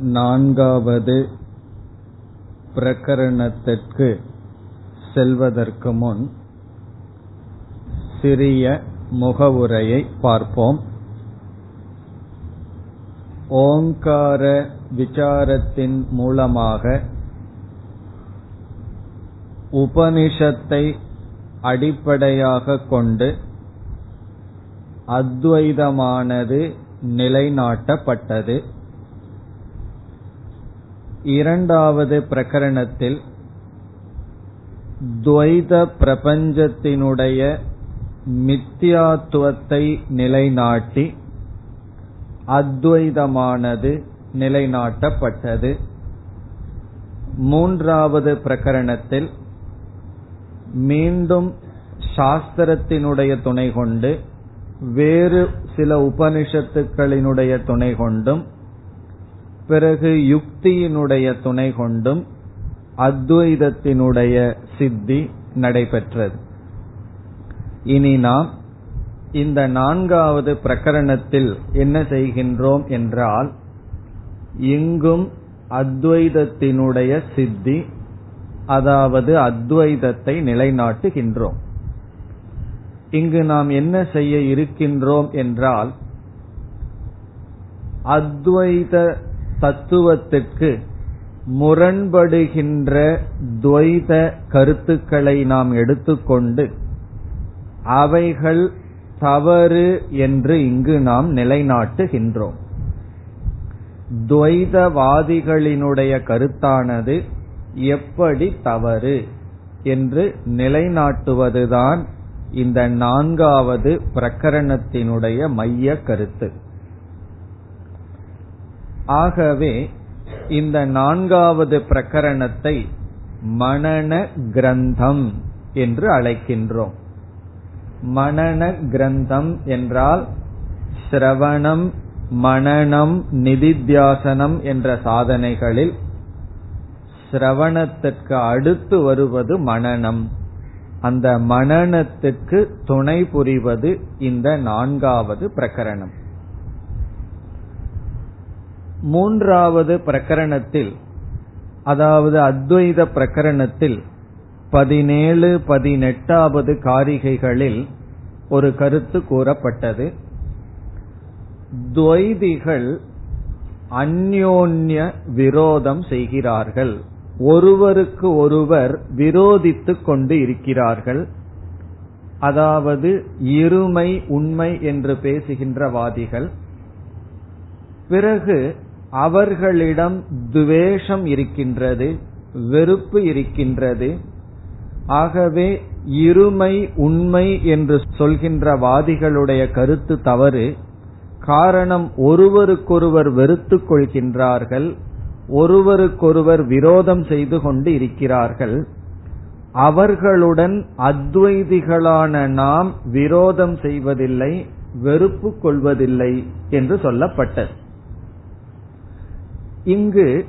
நான்காவது பிரகரணத்திற்கு செல்வதற்கு முன் சிறிய முகவுரையை பார்ப்போம். ஓங்கார விசாரத்தின் மூலமாக உபனிஷத்தை அடிப்படையாக கொண்டு அத்வைதமானது நிலைநாட்டப்பட்டது. இரண்டாவது பிரகரணத்தில் துவைத பிரபஞ்சத்தினுடைய மித்தியாத்துவத்தை நிலைநாட்டி அத்வைதமானது நிலைநாட்டப்பட்டது. மூன்றாவது பிரகரணத்தில் மீண்டும் சாஸ்திரத்தினுடைய துணை கொண்டு வேறு சில உபனிஷத்துக்களினுடைய துணை கொண்டும் பிறகு யுக்தியினுடைய துணை கொண்டும் அத்வைதத்தினுடைய சித்தி நடைபெற்றது. இனி நாம் இந்த நான்காவது பிரகரணத்தில் என்ன செய்கின்றோம் என்றால் இங்கும் அத்வைதத்தினுடைய சித்தி அதாவது அத்வைதத்தை நிலைநாட்டுகின்றோம். இங்கு நாம் என்ன செய்ய இருக்கின்றோம் என்றால் அத்வைத தத்துவத்துக்கு முரண்படுகின்ற துவைத கருத்துக்களை நாம் எடுத்துக்கொண்டு அவைகள் தவறு என்று இங்கு நாம் நிலைநாட்டுகின்றோம். துவைதவாதிகளினுடைய கருத்தானது எப்படி தவறு என்று நிலைநாட்டுவதுதான் இந்த நான்காவது பிரகரணத்தினுடைய மைய கருத்து. ஆகவே இந்த நான்காவது பிரகரணத்தை மனன கிரந்தம் என்று அழைக்கின்றோம். மனன கிரந்தம் என்றால் சிரவணம் மனனம் நிதித்தியாசனம் என்ற சாதனைகளில் சிரவணத்திற்கு அடுத்து வருவது மனனம். அந்த மனனத்துக்கு துணை புரிவது இந்த நான்காவது பிரகரணம். மூன்றாவது பிரகரணத்தில் அதாவது அத்வைத பிரகரணத்தில் பதினேழு பதினெட்டாவது காரிகைகளில் ஒரு கருத்து கூறப்பட்டது. துவைதிகள் அந்யோன்ய விரோதம் செய்கிறார்கள். ஒருவருக்கு ஒருவர் விரோதித்துக் கொண்டு இருக்கிறார்கள். அதாவது இருமை உண்மை என்று பேசுகின்ற வாதிகள். பிறகு அவர்களிடம் துவேஷம் இருக்கின்றது வெறுப்பு இருக்கின்றது. ஆகவே இருமை உண்மை என்று சொல்கின்ற வாதிகளுடைய கருத்து தவறு. காரணம் ஒருவருக்கொருவர் வெறுத்துக் கொள்கின்றார்கள் ஒருவருக்கொருவர் விரோதம் செய்து கொண்டு இருக்கிறார்கள். அவர்களுடன் அத்வைதிகளான நாம் விரோதம் செய்வதில்லை வெறுப்பு கொள்வதில்லை என்று சொல்லப்பட்டது. இங்கு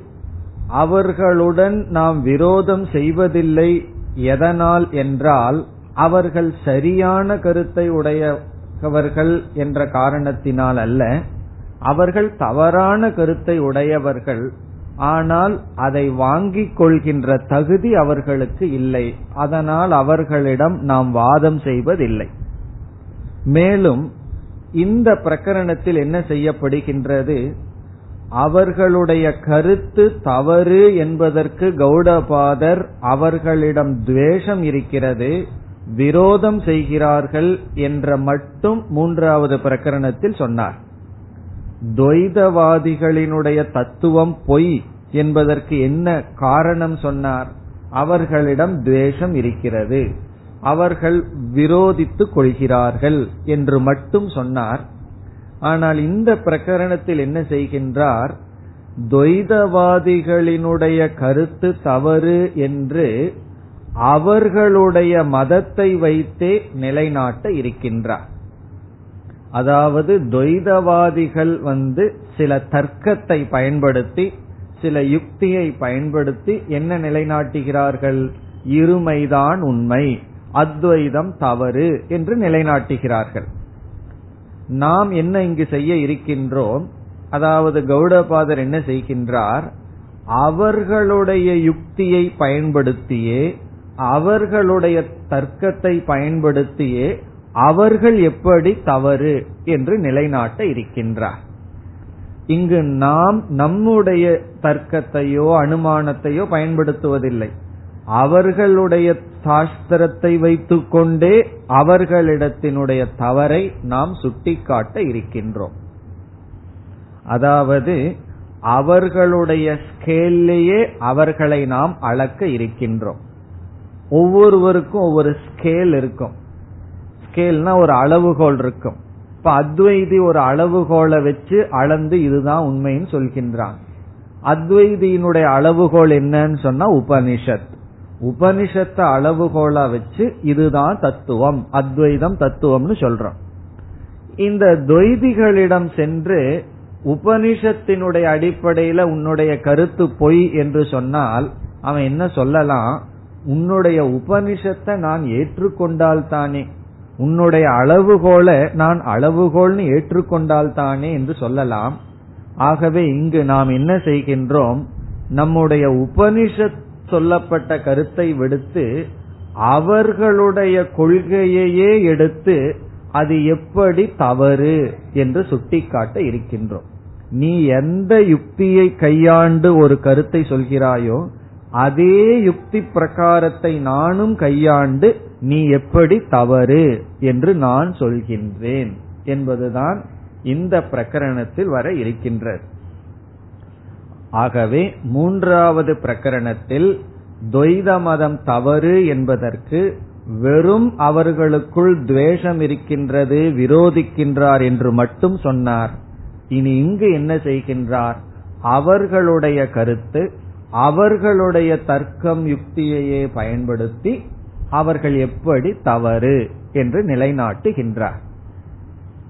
அவர்களுடன் நாம் விரோதம் செய்வதில்லை எதனால் என்றால் அவர்கள் சரியான கருத்தை உடையவர்கள் என்ற காரணத்தினால் அல்ல. அவர்கள் தவறான கருத்தை உடையவர்கள். ஆனால் அதை வாங்கிக் கொள்கின்ற தகுதி அவர்களுக்கு இல்லை. அதனால் அவர்களிடம் நாம் வாதம் செய்வதில்லை. மேலும் இந்த பிரகரணத்தில் என்ன செய்யப்படுகின்றது? அவர்களுடைய கருத்து தவறு என்பதற்கு கௌடபாதர் அவர்களிடம் துவேஷம் இருக்கிறது விரோதம் செய்கிறார்கள் என்ற மட்டும் மூன்றாவது பிரகரணத்தில் சொன்னார். துவைதவாதிகளினுடைய தத்துவம் பொய் என்பதற்கு என்ன காரணம் சொன்னார்? அவர்களிடம் துவேஷம் இருக்கிறது. அவர்கள் விரோதித்துக் கொள்கிறார்கள் என்று மட்டும் சொன்னார். ஆனால் இந்த பிரகரணத்தில் என்ன செய்கின்றார்? துவைதவாதிகளினுடைய கருத்து தவறு என்று அவர்களுடைய மதத்தை வைத்தே நிலைநாட்ட இருக்கின்றார். அதாவது துவைதவாதிகள் வந்து சில தர்க்கத்தை பயன்படுத்தி சில யுக்தியை பயன்படுத்தி என்ன நிலைநாட்டுகிறார்கள்? இருமைதான் உண்மை அத்வைதம் தவறு என்று நிலைநாட்டுகிறார்கள். நாம் என்ன இங்கு செய்ய இருக்கின்றோம்? அதாவது கௌடபாதர் என்ன செய்கின்றார்? அவர்களுடைய யுக்தியை பயன்படுத்தியே அவர்களுடைய தர்க்கத்தை பயன்படுத்தியே அவர்கள் எப்படி தவறு என்று நிலைநாட்ட இருக்கின்றார். இங்கு நாம் நம்முடைய தர்க்கத்தையோ அனுமானத்தையோ பயன்படுத்துவதில்லை. அவர்களுடைய சாஸ்திரத்தை வைத்துக்கொண்டே அவர்களிடத்தினுடைய தவறை நாம் சுட்டிக்காட்ட இருக்கின்றோம். அதாவது அவர்களுடைய ஸ்கேல்லையே அவர்களை நாம் அளக்க இருக்கின்றோம். ஒவ்வொருவருக்கும் ஒவ்வொரு ஸ்கேல் இருக்கும். ஸ்கேல்னா ஒரு அளவுகோல் இருக்கும். இப்ப அத்வைதி ஒரு அளவுகோலை வச்சு அளந்து இதுதான் உண்மைன்னு சொல்கின்றான். அத்வைதியினுடைய அளவுகோல் என்னன்னு சொன்னா உபனிஷத். உபனிஷத்தை அளவுகோலா வச்சு இதுதான் தத்துவம் அத்வைதம் தத்துவம்னு சொல்றோம். இந்த துவைதிகளிடம் சென்று உபனிஷத்தினுடைய அடிப்படையில உன்னுடைய கருத்து பொய் என்று சொன்னால் அவன் என்ன சொல்லலாம்? உன்னுடைய உபனிஷத்தை நான் ஏற்றுக்கொண்டால் தானே உன்னுடைய அளவுகோல நான் அளவுகோல்னு ஏற்றுக்கொண்டால் தானே என்று சொல்லலாம். ஆகவே இங்கு நாம் என்ன செய்கின்றோம்? நம்முடைய உபனிஷத் சொல்லப்பட்ட கருத்தை விடுத்து அவர்களுடைய கொள்கையையே எடுத்து அது எப்படி தவறு என்று சுட்டிக்காட்ட இருக்கின்றோம். நீ எந்த யுக்தியை கையாண்டு ஒரு கருத்தை சொல்கிறாயோ அதே யுக்தி பிரகாரத்தை நானும் கையாண்டு நீ எப்படி தவறு என்று நான் சொல்கின்றேன் என்பதுதான் இந்த பிரகரணத்தில் வர இருக்கின்றது. ஆகவே மூன்றாவது பிரகரணத்தில் துவைத மதம் தவறு என்பதற்கு வெறும் அவர்களுக்குள் துவேஷம் இருக்கின்றது விரோதிக்கின்றார் என்று மட்டும் சொன்னார். இனி இங்கு என்ன செய்கின்றார்? அவர்களுடைய கருத்து அவர்களுடைய தர்க்கம் யுக்தியையே பயன்படுத்தி அவர்கள் எப்படி தவறு என்று நிலைநாட்டுகின்றார்.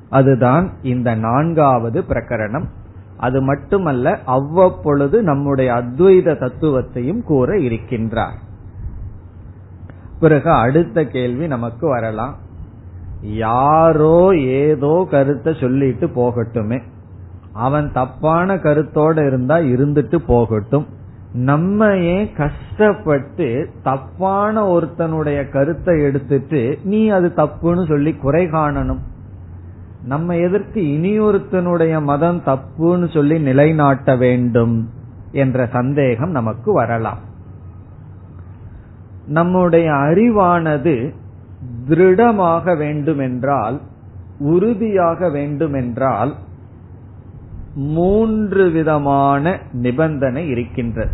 அதுதான் இந்த நான்காவது பிரகரணம். அது மட்டுமல்ல அவ்வப்பொழுது நம்முடைய அத்வைத தத்துவத்தையும் கூற இருக்கின்றார். பிறகு அடுத்த கேள்வி நமக்கு வரலாம். யாரோ ஏதோ கருத்தை சொல்லிட்டு போகட்டுமே. அவன் தப்பான கருத்தோட இருந்தா இருந்துட்டு போகட்டும். நம்ம ஏன் கஷ்டப்பட்டு தப்பான ஒருத்தனுடைய கருத்தை எடுத்துட்டு நீ அது தப்புன்னு சொல்லி குறை காணணும்? நம்ம எதற்கு இனியொருத்தனுடைய மதம் தப்புன்னு சொல்லி நிலைநாட்ட வேண்டும் என்ற சந்தேகம் நமக்கு வரலாம். நம்முடைய அறிவானது திருடமாக வேண்டுமென்றால் உறுதியாக வேண்டுமென்றால் மூன்று விதமான நிபந்தனை இருக்கின்றது.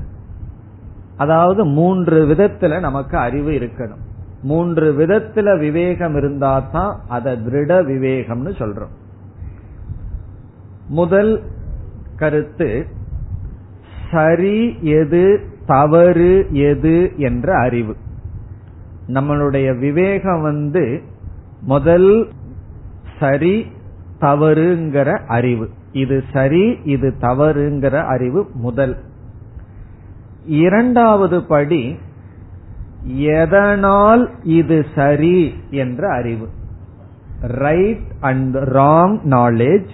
அதாவது மூன்று விதத்துல நமக்கு அறிவு இருக்கணும். மூன்று விதத்துல விவேகம் இருந்தா தான் அத திருட விவேகம்னு சொல்றோம். முதல் கருத்து சரி எது தவறு எது என்ற அறிவு. நம்மளுடைய விவேகம் வந்து முதல் சரி தவறுங்கிற அறிவு. இது சரி இது தவறுங்கிற அறிவு முதல். இரண்டாவது படி எதனால் இது சரி என்ற அறிவு. ரைட் அண்ட் ராங் நாலேஜ்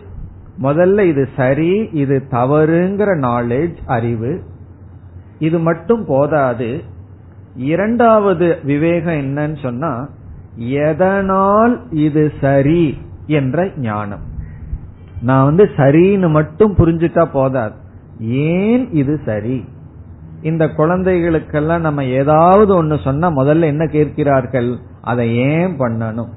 முதல்ல இது சரி இது தவறுங்கிற நாலேஜ் அறிவு. இது மட்டும் போதாது. இரண்டாவது விவேகம் என்னன்னு சொன்னா எதனால் இது சரி என்ற ஞானம். நான் வந்து சரின்னு மட்டும் புரிஞ்சுட்டா போதாது. ஏன் இது சரி? இந்த குழந்தைகளுக்கெல்லாம் நம்ம ஏதாவது ஒன்னு சொன்னா முதல்ல என்ன கேட்கிறார்கள்? அதை ஏன் பண்ணணும்?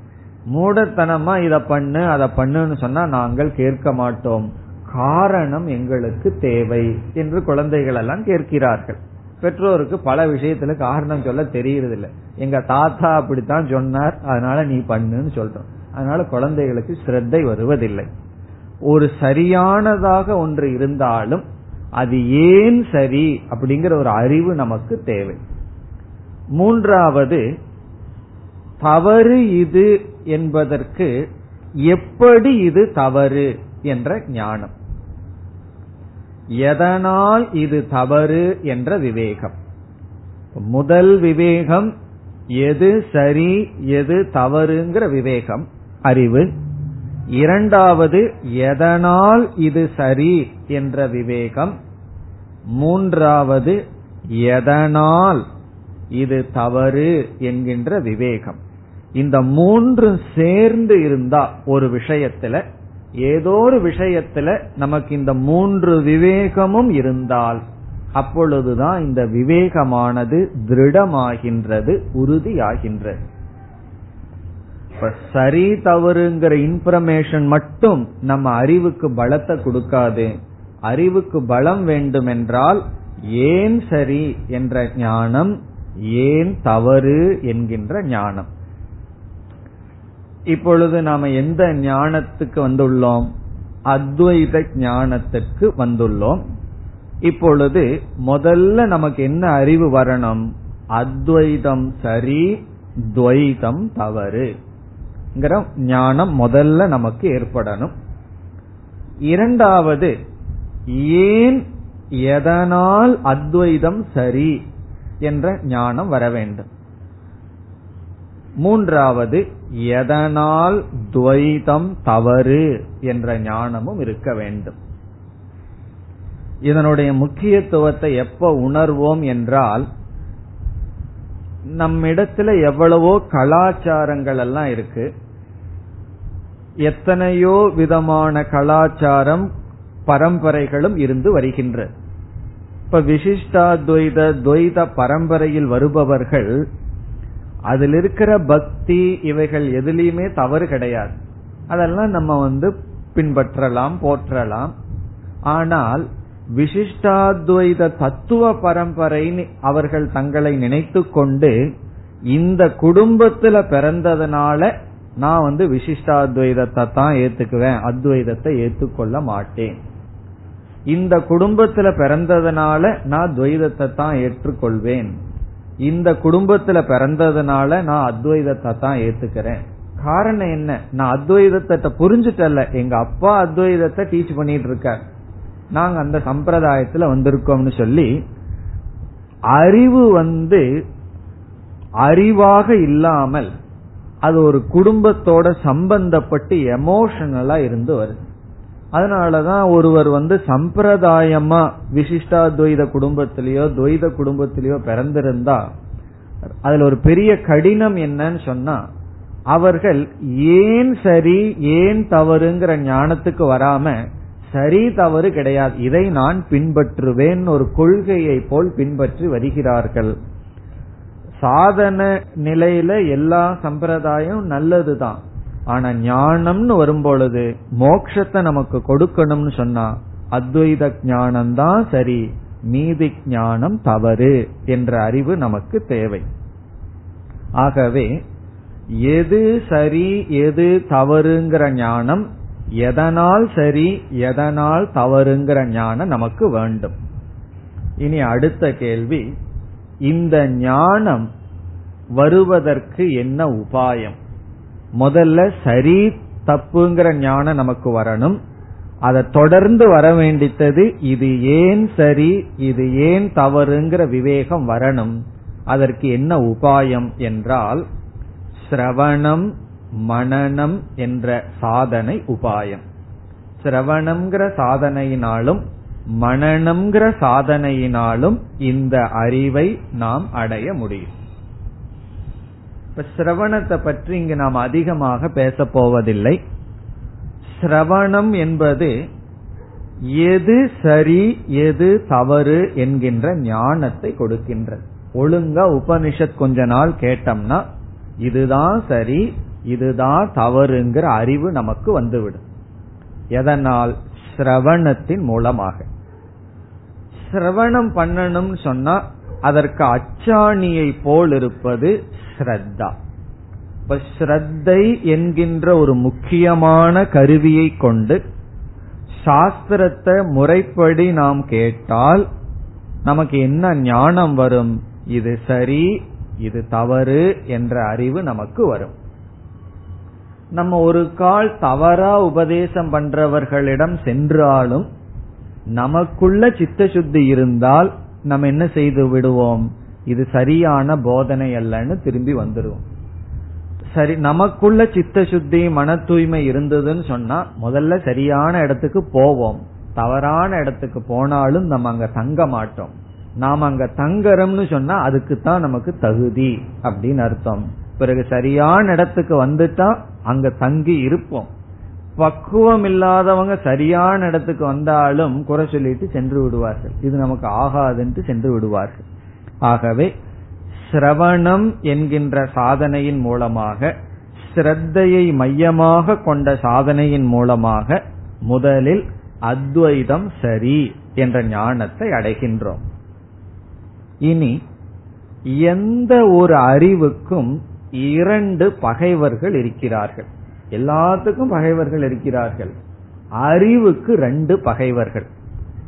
மூடத்தனமா இத பண்ணு அதை பண்ணுன்னு சொன்னா நாங்கள் கேட்க மாட்டோம். காரணம் எங்களுக்கு தேவை என்று குழந்தைகள் எல்லாம் கேட்கிறார்கள். பெற்றோருக்கு பல விஷயத்துல காரணம் சொல்ல தெரியறதில்ல. எங்க தாத்தா அப்படித்தான் சொன்னார் அதனால நீ பண்ணுன்னு சொல்றோம். அதனால குழந்தைகளுக்கு ஸ்ரத்தை வருவதில்லை. ஒரு சரியானதாக ஒன்று இருந்தாலும் அது ஏன் சரி அப்படிங்கிற ஒரு அறிவு நமக்கு தேவை. மூன்றாவது தவறு இது என்பதற்கு எப்படி இது தவறு என்ற ஞானம். எதனால் இது தவறு என்ற விவேகம். முதல் விவேகம் எது சரி எது தவறுங்கிற விவேகம் அறிவு. இரண்டாவது எதனால் இது சரி என்ற விவேகம். மூன்றாவது எதனால் இது தவறு என்கின்ற விவேகம். இந்த மூன்று சேர்ந்து இருந்தா ஒரு விஷயத்துல ஏதோ ஒரு விஷயத்துல நமக்கு இந்த மூன்று விவேகமும் இருந்தால் அப்பொழுதுதான் இந்த விவேகமானது திருடமாகின்றது உறுதியாகின்றது. இப்ப சரி தவறுங்கிற இன்ஃபர்மேஷன் மட்டும் நம்ம அறிவுக்கு பலத்தை கொடுக்காது. அறிவுக்கு பலம் வேண்டுமென்றால் ஏன் சரி என்ற ஞானம் ஏன் தவறு என்கின்ற ஞானம். இப்பொழுது நாம எந்த ஞானத்துக்கு வந்துள்ளோம்? அத்வைத ஞானத்துக்கு வந்துள்ளோம். இப்பொழுது முதல்ல நமக்கு என்ன அறிவு வரணும்? அத்வைதம் சரி துவைதம் தவறு. ஞானம் முதல்ல நமக்கு ஏற்படணும். இரண்டாவது ஏன் எதனால் அத்வைதம் சரி என்ற ஞானம் வர வேண்டும். மூன்றாவது எதனால் துவைதம் தவறு என்ற ஞானமும் இருக்க வேண்டும். இதனுடைய முக்கியத்துவத்தை எப்ப உணர்வோம் என்றால் நம்மிடத்துல எவ்வளவோ கலாச்சாரங்கள் எல்லாம் இருக்கு. எத்தனையோ விதமான கலாச்சாரம் பரம்பரைகளும் இருந்து வருகின்ற. இப்ப விசிஷ்டாத்வைத துவைத பரம்பரையில் வருபவர்கள் அதில் இருக்கிற பக்தி இவைகள் எதுலையுமே தவறு கிடையாது. அதெல்லாம் நம்ம வந்து பின்பற்றலாம் போற்றலாம். ஆனால் விசிஷ்டாத்வைத தத்துவ பரம்பரைன்னு அவர்கள் தங்களை நினைத்து கொண்டு இந்த குடும்பத்துல பிறந்ததுனால நான் வந்து விசிஷ்டாத்வைதத்தை தான் ஏத்துக்குவேன் அத்வைதத்தை ஏத்துக்கொள்ள மாட்டேன். இந்த குடும்பத்துல பிறந்ததுனால நான் துவைதத்தை தான் ஏற்றுக்கொள்வேன். இந்த குடும்பத்துல பிறந்ததுனால நான் அத்வைதத்தை தான் ஏத்துக்கிறேன். காரணம் என்ன? நான் அத்வைதத்தை புரிஞ்சுட்டல எங்க அப்பா அத்வைதத்தை டீச் பண்ணிட்டு இருக்கார். நாங்க அந்த சம்பிரதாயத்துல வந்திருக்கோம்னு சொல்லி அறிவு வந்து அறிவாக இல்லாமல் அது ஒரு குடும்பத்தோட சம்பந்தப்பட்டு எமோஷனலா இருந்து வருது. அதனாலதான் ஒருவர் வந்து சம்பிரதாயமா விசிஷ்டாத்வைத குடும்பத்திலேயோ துவைத குடும்பத்திலேயோ பிறந்திருந்தா அதுல ஒரு பெரிய கடினம் என்னன்னு சொன்னா அவர்கள் ஏன் சரி ஏன் தவறுங்கிற ஞானத்துக்கு வராம சரி தவறு கிடையாது. இதை நான் பின்பற்றுவேன். ஒரு கொள்கையை போல் பின்பற்றி வருகிறார்கள். சாதன நிலையில எல்லா சம்பிரதாயம் நல்லதுதான். ஆனா ஞானம்னு வரும்பொழுது மோக்ஷத்தை நமக்கு கொடுக்கணும்னு சொன்னா அத்வைத ஞானம் தான் சரி. மீதி ஞானம் தவறு என்ற அறிவு நமக்கு தேவை. ஆகவே எது சரி எது தவறுங்கிற ஞானம் எதனால் சரி எதனால் தவறுங்கிற ஞானம் நமக்கு வேண்டும். இனி அடுத்த கேள்வி இந்த ஞானம் வருவதற்கு என்ன உபாயம்? முதல்ல சரி தப்புங்கிற ஞானம் நமக்கு வரணும். அதை தொடர்ந்து வர வேண்டித்தது இது ஏன் சரி இது ஏன் தவறுங்கிற விவேகம் வரணும். அதற்கு என்ன உபாயம் என்றால் சிரவணம் மனநம் என்ற சாதனை உபாயம். சிரவணம்ங்கிற சாதனையினாலும் மனநம்ங்கிற சாதனையினாலும் இந்த அறிவை நாம் அடைய முடியும். இப்ப சிரவணத்தை பற்றி இங்கு நாம் அதிகமாக பேச போவதில்லை. சிரவணம் என்பது எது சரி எது தவறு என்கின்ற ஞானத்தை கொடுக்கின்றது. ஒழுங்கா உபனிஷத் கொஞ்ச நாள் கேட்டோம்னா இதுதான் சரி இதுதான் தவறுங்கிற அறிவு நமக்கு வந்துவிடும். எதனால்? சிரவணத்தின் மூலமாக. சிரவணம் பண்ணணும்னு சொன்னா அதற்கு அச்சாணியை போல் இருப்பது ஸ்ரத்தா. இப்ப ஸ்ரத்தை என்கின்ற ஒரு முக்கியமான கருவியை கொண்டு சாஸ்திரத்தை முறைப்படி நாம் கேட்டால் நமக்கு என்ன ஞானம் வரும்? இது சரி இது தவறு என்ற அறிவு நமக்கு வரும். நம்ம ஒரு கால் தவறா உபதேசம் பண்றவர்களிடம் சென்றாலும் நமக்குள்ள சித்த சுத்தி இருந்தால் நம்ம என்ன செய்து விடுவோம்? இது சரியான போதனை அல்லன்னு திரும்பி வந்துடுவோம் சரி நமக்குள்ள சித்த சுத்தி மன தூய்மை இருந்ததுன்னு சொன்னா முதல்ல சரியான இடத்துக்கு போவோம். தவறான இடத்துக்கு போனாலும் நம்ம அங்க தங்க மாட்டோம். நாம் அங்க தங்கறோம்னு சொன்னா அதுக்கு தான் நமக்கு தகுதி அப்படின்னு அர்த்தம். பிறகு சரியான இடத்துக்கு வந்துட்டா அங்க தங்கி இருப்போம். பக்குவம் இல்லாதவங்க சரியான இடத்துக்கு வந்தாலும் குறை சொல்லிட்டு சென்று விடுவார்கள். இது நமக்கு ஆகாதுன்ட்டு சென்று விடுவார்கள். ஆகவே சிரவணம் என்கின்ற சாதனையின் மூலமாக ஸ்ரத்தையை மையமாக கொண்ட சாதனையின் மூலமாக முதலில் அத்வைதம் சரி என்ற ஞானத்தை அடைகின்றோம். இனி எந்த ஒரு அறிவுக்கும் இரண்டு பகைவர்கள் இருக்கிறார்கள். எல்லாத்துக்கும் பகைவர்கள் இருக்கிறார்கள். அறிவுக்கு ரெண்டு பகைவர்கள்.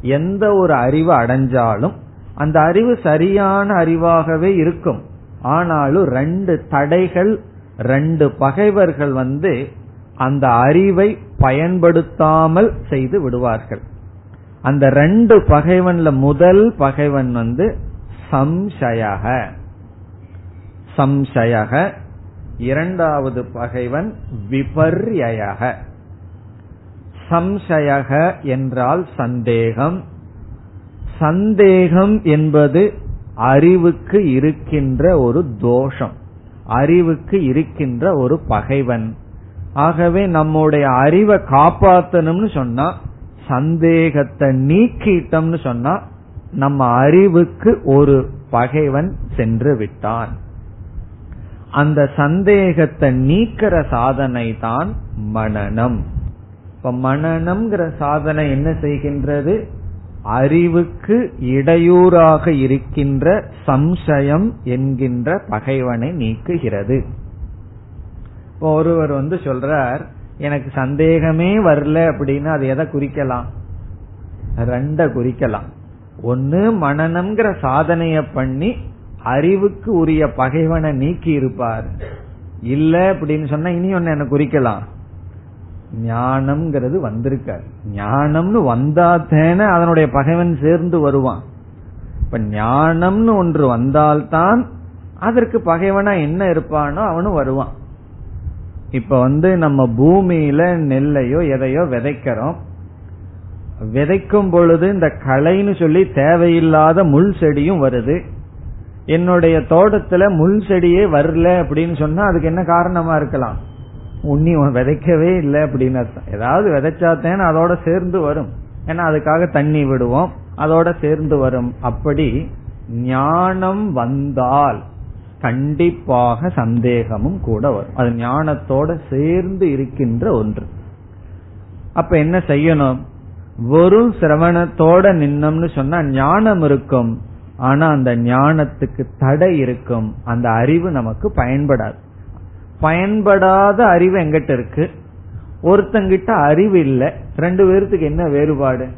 எந்த ஒரு அறிவு அடைஞ்சாலும் அந்த அறிவு சரியான அறிவாகவே இருக்கும். ஆனாலும் ரெண்டு தடைகள் ரெண்டு பகைவர்கள் வந்து அந்த அறிவை பயன்படுத்தாமல் செய்து விடுவார்கள். அந்த ரெண்டு பகைவன்ல முதல் பகைவன் வந்து சம்சயக. சம்சயக. இரண்டாவது பகைவன் விபர்யக சம்சயக என்றால் சந்தேகம். சந்தேகம் என்பது அறிவுக்கு இருக்கின்ற ஒரு தோஷம். அறிவுக்கு இருக்கின்ற ஒரு பகைவன். ஆகவே நம்முடைய அறிவை காப்பாத்தணும்னு சொன்னா சந்தேகத்தை நீக்கிட்டோம்னு சொன்னா நம்ம அறிவுக்கு ஒரு பகைவன் சென்று விட்டான். அந்த சந்தேகத்தை நீக்கிற சாதனை தான் மனநம். இப்ப மனநம்ங்கிற சாதனை என்ன செய்கின்றது? அறிவுக்கு இடையூறாக இருக்கின்ற சம்சயம் என்கின்ற பகைவனை நீக்குகிறது. இப்போ ஒருவர் வந்து சொல்றார் எனக்கு சந்தேகமே வரல அப்படின்னா அது எதை குறிக்கலாம்? ரெண்ட குறிக்கலாம். ஒன்னு மனநம்ங்கிற சாதனைய பண்ணி அறிவுக்கு உரிய பகைவனை நீக்கி இருப்பார் இல்ல அப்படின்னு சொன்னா இனி ஒன்னு என்ன குறிக்கலாம். ஞானம்ங்கிறது வந்திருக்காரு. ஞானம்னு வந்தாத்தேன அதனுடைய பகைவன் சேர்ந்து வருவான். இப்ப ஞானம்னு ஒன்று வந்தால்தான் அதற்கு பகைவனா என்ன இருப்பானோ அவனும் வருவான். இப்ப வந்து நம்ம பூமியில நெல்லையோ எதையோ விதைக்கிறோம். விதைக்கும் பொழுது இந்த களைன்னு சொல்லி தேவையில்லாத முள் செடியும் வருது. என்னுடைய தோட்டத்துல முள் செடியே வரல அப்படின்னு சொன்னா அதுக்கு என்ன காரணமா இருக்கலாம்? உன்னி விதைக்கவே இல்லை அப்படின்னு அர்த்தம். ஏதாவது விதைச்சாத்தேன்னு அதோட சேர்ந்து வரும். ஏன்னா அதுக்காக தண்ணி விடுவோம். அதோட சேர்ந்து வரும். அப்படி ஞானம் வந்தால் கண்டிப்பாக சந்தேகமும் கூட வரும். அது ஞானத்தோட சேர்ந்து இருக்கின்ற ஒன்று. அப்ப என்ன செய்யணும்? வெறும் சிரவணத்தோட நின்னம்னு சொன்னா ஞானம் இருக்கும். ஆனா அந்த ஞானத்துக்கு தடை இருக்கும் அந்த அறிவு நமக்கு பயன்படாது. பயன்படாத அறிவு எங்கிட்ட இருக்கு? ஒருத்தங்கிட்ட அறிவு இல்லை. ரெண்டு பேர்த்துக்கு என்ன வேறுபாடு?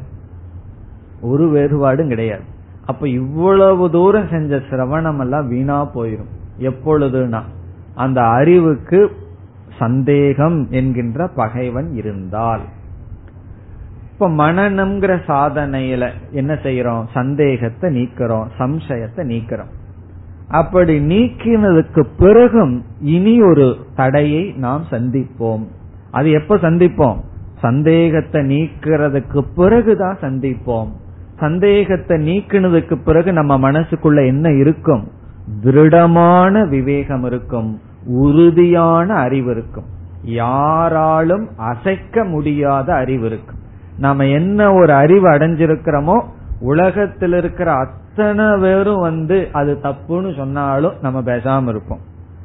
ஒரு வேறுபாடும் கிடையாது. அப்ப இவ்வளவு தூரம் செஞ்ச சிரவணம் எல்லாம் வீணா போயிரும். எப்பொழுதுனா அந்த அறிவுக்கு சந்தேகம் என்கின்ற பகைவன் இருந்தால். இப்ப மனநம்ங்கிற சாதனையில என்ன செய்யறோம்? சந்தேகத்தை நீக்கிறோம் சம்சயத்தை நீக்கிறோம். அப்படி நீக்கினதுக்கு பிறகும் இனி ஒரு தடையை நாம் சந்திப்போம். அது எப்ப சந்திப்போம்? சந்தேகத்தை நீக்கிறதுக்கு பிறகுதான் சந்திப்போம். சந்தேகத்தை நீக்கினதுக்கு பிறகு நம்ம மனசுக்குள்ள என்ன இருக்கும்? திருடமான விவேகம் இருக்கும். உறுதியான அறிவு இருக்கும். யாராலும் அசைக்க முடியாத அறிவு இருக்கும். நாம என்ன ஒரு அறிவு அடைஞ்சிருக்கிறோமோ உலகத்தில் இருக்கிற அத்தனை பேரும் வந்து அது தப்புன்னு சொன்னாலும் நம்ம பேசாம இருப்போம்.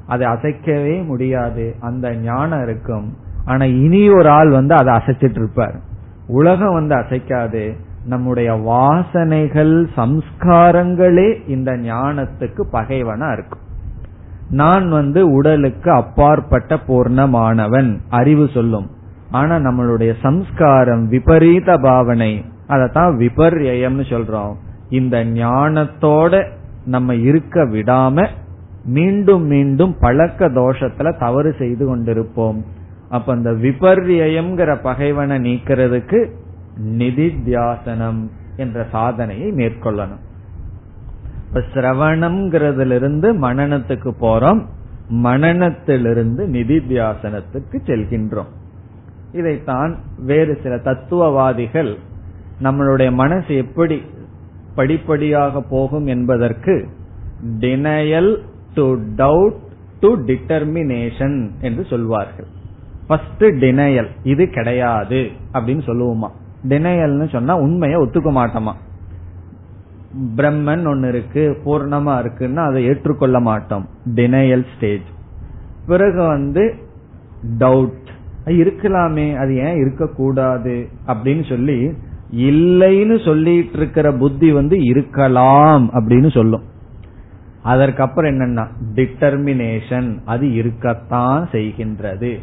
அதை அசைக்கவே முடியாது. அந்த ஞானம் இருக்கும். ஆனா இனி ஒரு ஆள் வந்து அதை அசைச்சிட்டு இருப்பார். உலகம் வந்து அசைக்காது. நம்முடைய வாசனைகள் சம்ஸ்காரங்களே இந்த ஞானத்துக்கு பகைவனா இருக்கும். நான் வந்து உடலுக்கு அப்பாற்பட்ட பூர்ணமானவன் அறிவு சொல்லும். ஆனா நம்மளுடைய சம்ஸ்காரம் விபரீத பாவனை அதத்தான் விபர்யம்னு சொல்றோம். இந்த ஞானத்தோட நம்ம இருக்க விடாம மீண்டும் மீண்டும் பழக்க தோஷத்துல தவறு செய்து கொண்டிருப்போம். அப்ப அந்த விபர்யம்ங்கிற பகைவனை நீக்கிறதுக்கு நிதித்தியாசனம் என்ற சாதனையை மேற்கொள்ளணும். இப்ப சிரவணம்ங்கிறதுல இருந்து மனநத்துக்கு போறோம். மனநத்திலிருந்து நிதித்தியாசனத்துக்கு செல்கின்றோம். இதைத்தான் வேறு சில தத்துவவாதிகள் நம்மளுடைய மனசு எப்படி படிப்படியாக போகும் என்பதற்கு denial to doubt to determination என்று சொல்வார்கள். ஃபர்ஸ்ட் டினையல் இது கிடையாது அப்படின்னு சொல்லுவோமா? டினையல்னு சொன்னா உண்மையை ஒத்துக்க மாட்டோமா? பிரம்மன் ஒன்னு இருக்கு பூர்ணமா இருக்குன்னா அதை ஏற்றுக்கொள்ள மாட்டோம். டினையல் ஸ்டேஜ் பிறகு வந்து டவுட் இருக்கலாமே அது ஏன் இருக்கக்கூடாது? அப்படின்னு சொல்லி இல்லைன்னு சொல்லிட்டு இருக்கிற புத்தி வந்து இருக்கலாம் அப்படின்னு சொல்லும். அதற்கப்புறம் என்னன்னா டிட்டர்மினேஷன் அது இருக்கத்தான் செய்கின்றது.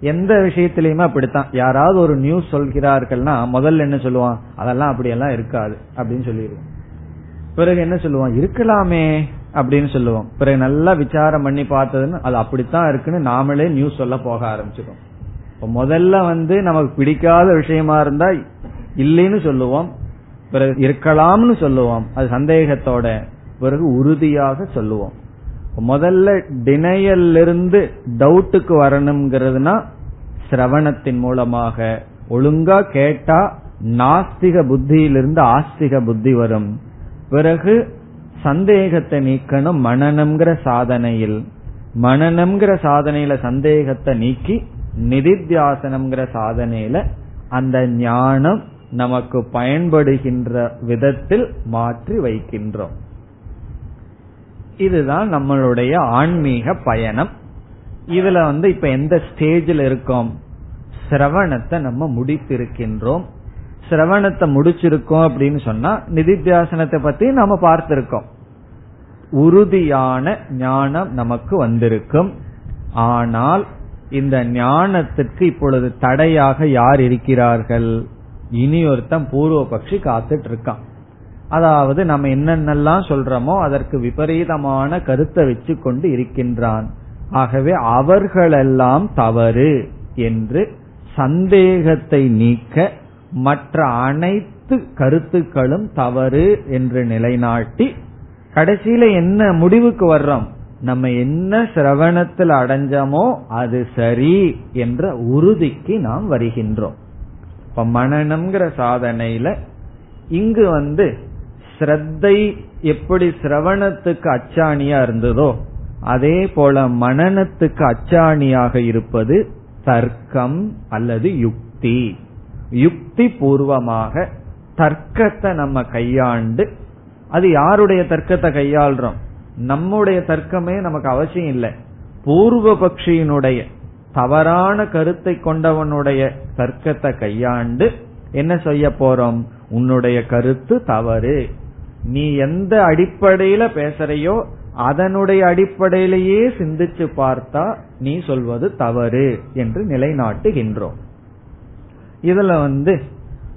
எந்த விஷயத்திலயுமே அப்படித்தான். யாராவது ஒரு நியூஸ் சொல்கிறார்கள்னா முதல்ல என்ன சொல்லுவான்? அதெல்லாம் அப்படியெல்லாம் இருக்காது அப்படின்னு சொல்லிடுவோம். பிறகு என்ன சொல்லுவான்? இருக்கலாமே அப்படின்னு சொல்லுவோம். பிறகு நல்லா விசாரம் பண்ணி பார்த்ததுன்னு அது அப்படித்தான் இருக்குன்னு நாமளே நியூஸ் சொல்ல போக ஆரம்பிச்சிடும் இப்ப முதல்ல வந்து நமக்கு பிடிக்காத விஷயமா இருந்தா இல்லைன்னு சொல்லுவோம் பிறகு இருக்கலாம்னு சொல்லுவோம் அது சந்தேகத்தோட பிறகு உறுதியாக சொல்லுவோம். முதல்ல டினையல்ல இருந்து டவுட்டுக்கு வரணுங்கிறதுனா சிரவணத்தின் மூலமாக ஒழுங்கா கேட்டா நாஸ்திக புத்தியிலிருந்து ஆஸ்திக புத்தி வரும். பிறகு சந்தேகத்தை நீக்கணும் மனநம்ங்கிற சாதனையில். மனநம்ங்கிற சாதனையில சந்தேகத்தை நீக்கி நிதித்தியாசனம்ங்கிற சாதனையில அந்த ஞானம் நமக்கு பயன்படுகின்ற விதத்தில் மாற்றி வைக்கின்றோம். இதுதான் நம்மளுடைய ஆன்மீக பயணம். இதுல வந்து இப்ப எந்த ஸ்டேஜில் இருக்கோம்? சிரவணத்தை நம்ம முடித்திருக்கின்றோம். சிரவணத்தை முடிச்சிருக்கோம் அப்படின்னு சொன்னா நிதித்தியாசனத்தை பத்தி நாம பார்த்திருக்கோம். உறுதியான ஞானம் நமக்கு வந்திருக்கும். ஆனால் இந்த ஞானத்துக்கு இப்பொழுது தடையாக யார் இருக்கிறார்கள்? இனி ஒருத்தன் பூர்வ பட்சி காத்துட்டு இருக்கான் அதாவது நம்ம என்னென்னலாம் சொல்றோமோ அதற்கு விபரீதமான கருத்தை வச்சு கொண்டு இருக்கின்றான். ஆகவே அவர்களெல்லாம் தவறு என்று சந்தேகத்தை நீக்க மற்ற அனைத்து கருத்துக்களும் தவறு என்று நிலைநாட்டி கடைசியில என்ன முடிவுக்கு வர்றோம்? நம்ம என்ன சிரவணத்தில் அடைஞ்சோமோ அது சரி என்ற உறுதிக்கு நாம் வருகின்றோம். இப்ப மனநம்ங்கிற சாதனையில இங்கு வந்து ஸ்ரத்தை எப்படி சிரவணத்துக்கு அச்சாணியா இருந்ததோ அதே போல மனநத்துக்கு அச்சாணியாக இருப்பது தர்க்கம் அல்லது யுக்தி. யுக்தி பூர்வமாக தர்க்கத்தை நம்ம கையாண்டு அது யாருடைய தர்க்கத்தை கையாள்றோம்? நம்முடைய தர்க்கமே நமக்கு அவசியம் இல்லை. பூர்வ பக்ஷியினுடைய தவறான கருத்தை கொண்டவனுடைய தர்க்கத்தை கையாண்டு என்ன செய்ய போறோம்? உன்னுடைய கருத்து தவறு. நீ எந்த அடிப்படையில பேசுறையோ அதனுடைய அடிப்படையிலேயே சிந்திச்சு பார்த்தா நீ சொல்வது தவறு என்று நிலைநாட்டுகின்றோம். இதுல வந்து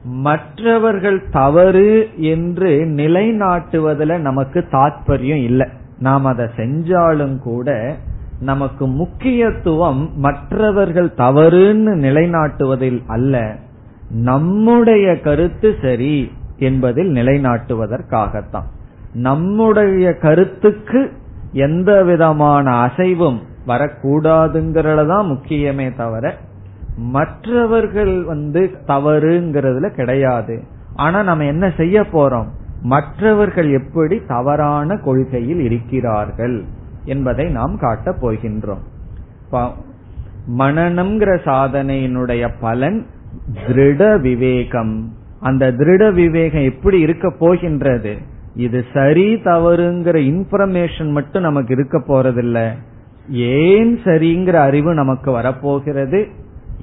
மற்றவர்கள் தவறு என்று நிலைநாட்டுவதில் நமக்கு தாற்பயம் இல்லை. நாம் அதை செஞ்சாலும் கூட நமக்கு முக்கியத்துவம் மற்றவர்கள் தவறுன்னு நிலைநாட்டுவதில் அல்ல. நம்முடைய கருத்து சரி என்பதில் நிலைநாட்டுவதற்காகத்தான். நம்முடைய கருத்துக்கு எந்த விதமான அசைவும் வரக்கூடாதுங்கிறதான் முக்கியமே தவிர மற்றவர்கள் வந்து தவறுங்கிறதுல கிடையாது. ஆனா நம்ம என்ன செய்ய போறோம்? மற்றவர்கள் எப்படி தவறான கொள்கையில் இருக்கிறார்கள் என்பதை நாம் காட்டப் போகின்றோம். மனநம்ங்கிற சாதனையினுடைய பலன் திருட விவேகம். அந்த திருட விவேகம் எப்படி இருக்க போகின்றது? இது சரி தவறுங்கிற இன்ஃபர்மேஷன் மட்டும் நமக்கு இருக்க போறதில்ல. ஏன் சரிங்கிற அறிவு நமக்கு வரப்போகிறது?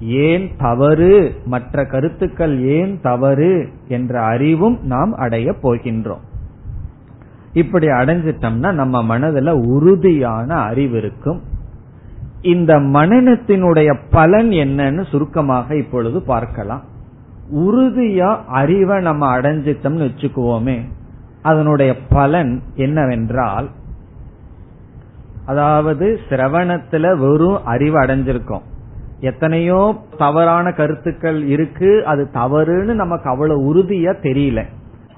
ஏன் தவறு? மற்ற கருத்துக்கள் ஏன் தவறு? என்ற அறிவும் நாம் அடைய போகின்றோம். இப்படி அடைஞ்சிட்டோம்னா நம்ம மனதுல உறுதியான அறிவு இருக்கும். இந்த மனநத்தினுடைய பலன் என்னன்னு சுருக்கமாக இப்பொழுது பார்க்கலாம். உறுதியா அறிவை நம்ம அடைஞ்சிட்டோம்னு வச்சுக்குவோமே அதனுடைய பலன் என்னவென்றால் அதாவது சிரவணத்துல வெறும் அறிவு அடைஞ்சிருக்கோம். எத்தனையோ தவறான கருத்துக்கள் இருக்கு அது தவறுன்னு நமக்கு அவ்வளவு உறுதியா தெரியல.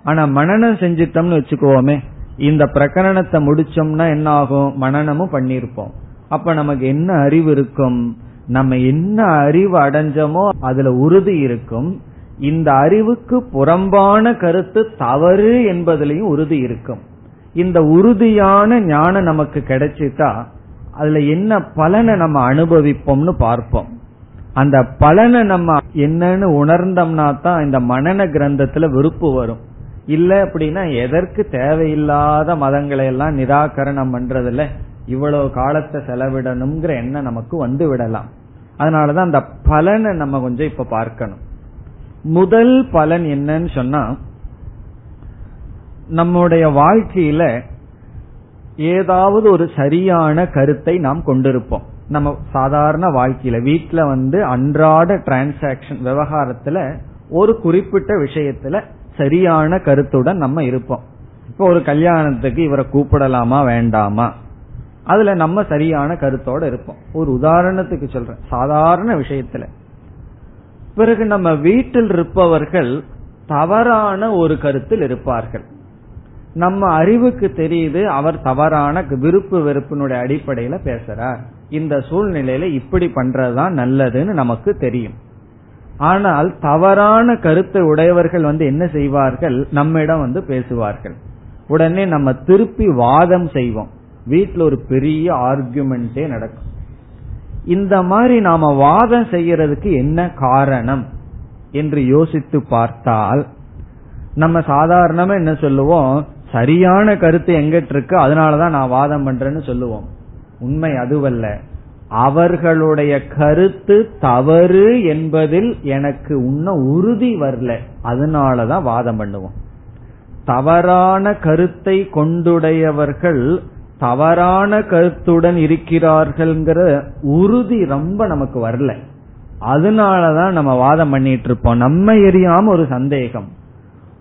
ஆனா மனநம் செஞ்சிட்டோம்னு வச்சுக்கோமே இந்த பிரகரணத்தை முடிச்சோம்னா என்ன ஆகும் மனநமும் பண்ணிருப்போம். அப்ப நமக்கு என்ன அறிவு இருக்கும்? நம்ம என்ன அறிவு அடைஞ்சோமோ அதுல உறுதி இருக்கும். இந்த அறிவுக்கு புறம்பான கருத்து தவறு என்பதிலையும் உறுதி இருக்கும். இந்த உறுதியான ஞானம் நமக்கு கிடைச்சிட்டா அதுல என்ன பலனை நம்ம அனுபவிப்போம்னு பார்ப்போம். அந்த பலனை நம்ம என்னன்னு உணர்ந்தோம்னா தான் இந்த மனன கிரந்தத்துல விருப்பு வரும். இல்ல அப்படின்னா எதற்கு தேவையில்லாத மதங்களை எல்லாம் நிராகரணம் பண்றதுல இவ்வளவு காலத்தை செலவிடணுங்கிற எண்ணம் நமக்கு வந்து விடலாம். அதனாலதான் அந்த பலனை நம்ம கொஞ்சம் இப்ப பார்க்கணும். முதல் பலன் என்னன்னு சொன்னா நம்முடைய வாழ்க்கையில ஏதாவது ஒரு சரியான கருத்தை நாம் கொண்டிருப்போம். நம்ம சாதாரண வாழ்க்கையில வீட்டுல வந்து அன்றாட டிரான்சாக்சன் விவகாரத்துல ஒரு குறிப்பிட்ட விஷயத்துல சரியான கருத்துடன் நம்ம இருப்போம். இப்போ ஒரு கல்யாணத்துக்கு இவரை கூப்பிடலாமா வேண்டாமா? அதுல நம்ம சரியான கருத்தோட இருப்போம். ஒரு உதாரணத்துக்கு சொல்றேன். சாதாரண விஷயத்துல. பிறகு நம்ம வீட்டில் இருப்பவர்கள் தவறான ஒரு கருத்தில் இருப்பார்கள். நம்ம அறிவுக்கு தெரியுது அவர் தவறான விருப்பு வெறுப்பினுடைய அடிப்படையில பேசுறார். இந்த சூழ்நிலையில இப்படி பண்றதுதான் நல்லதுன்னு நமக்கு தெரியும். ஆனால் தவறான கருத்தை உடையவர்கள் வந்து என்ன செய்வார்கள்? நம்மிடம் வந்து பேசுவார்கள். உடனே நம்ம திருப்பி வாதம் செய்வோம். வீட்டில் ஒரு பெரிய ஆர்குமெண்டே நடக்கும். இந்த மாதிரி நாம வாதம் செய்யறதுக்கு என்ன காரணம் என்று யோசித்து பார்த்தால் நம்ம சாதாரணமா என்ன சொல்லுவோம்? சரியான கருத்து எங்கிட்ட இருக்கு அதனாலதான் நான் வாதம் பண்றேன்னு சொல்லுவோம். உண்மை அதுவல்ல. அவர்களுடைய கருத்து தவறு என்பதில் எனக்கு உன்ன உறுதி வரல. அதனாலதான் வாதம் பண்ணுவோம். தவறான கருத்தை கொண்டுடையவர்கள் தவறான கருத்துடன் இருக்கிறார்கள்ங்கிற உறுதி ரொம்ப நமக்கு வரல. அதனாலதான் நம்ம வாதம் பண்ணிட்டு இருப்போம் நம்ம எரியாம ஒரு சந்தேகம்.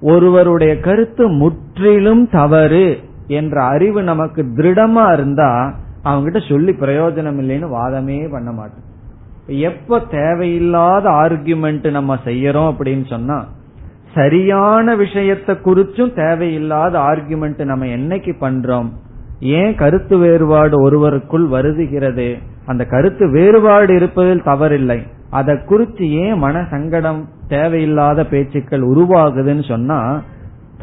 ஒருவருடைய கருத்து முற்றிலும் தவறு என்ற அறிவு நமக்கு திருடமா இருந்தா அவங்கிட்ட சொல்லி பிரயோஜனம் இல்லைன்னு வாதமே பண்ண மாட்டோம். எப்ப தேவையில்லாத ஆர்குமெண்ட் நம்ம செய்யறோம் அப்படின்னு சொன்னா சரியான விஷயத்தை குறிச்சும் தேவையில்லாத ஆர்குமெண்ட் நம்ம என்னைக்கு பண்றோம்? ஏன் கருத்து வேறுபாடு ஒருவருக்குள் வருதுகிறது? அந்த கருத்து வேறுபாடு இருப்பதில் தவறில்லை. அதை குறித்து ஏன் மன சங்கடம் தேவையில்லாத பேச்சுக்கள் உருவாகுதுன்னு சொன்னா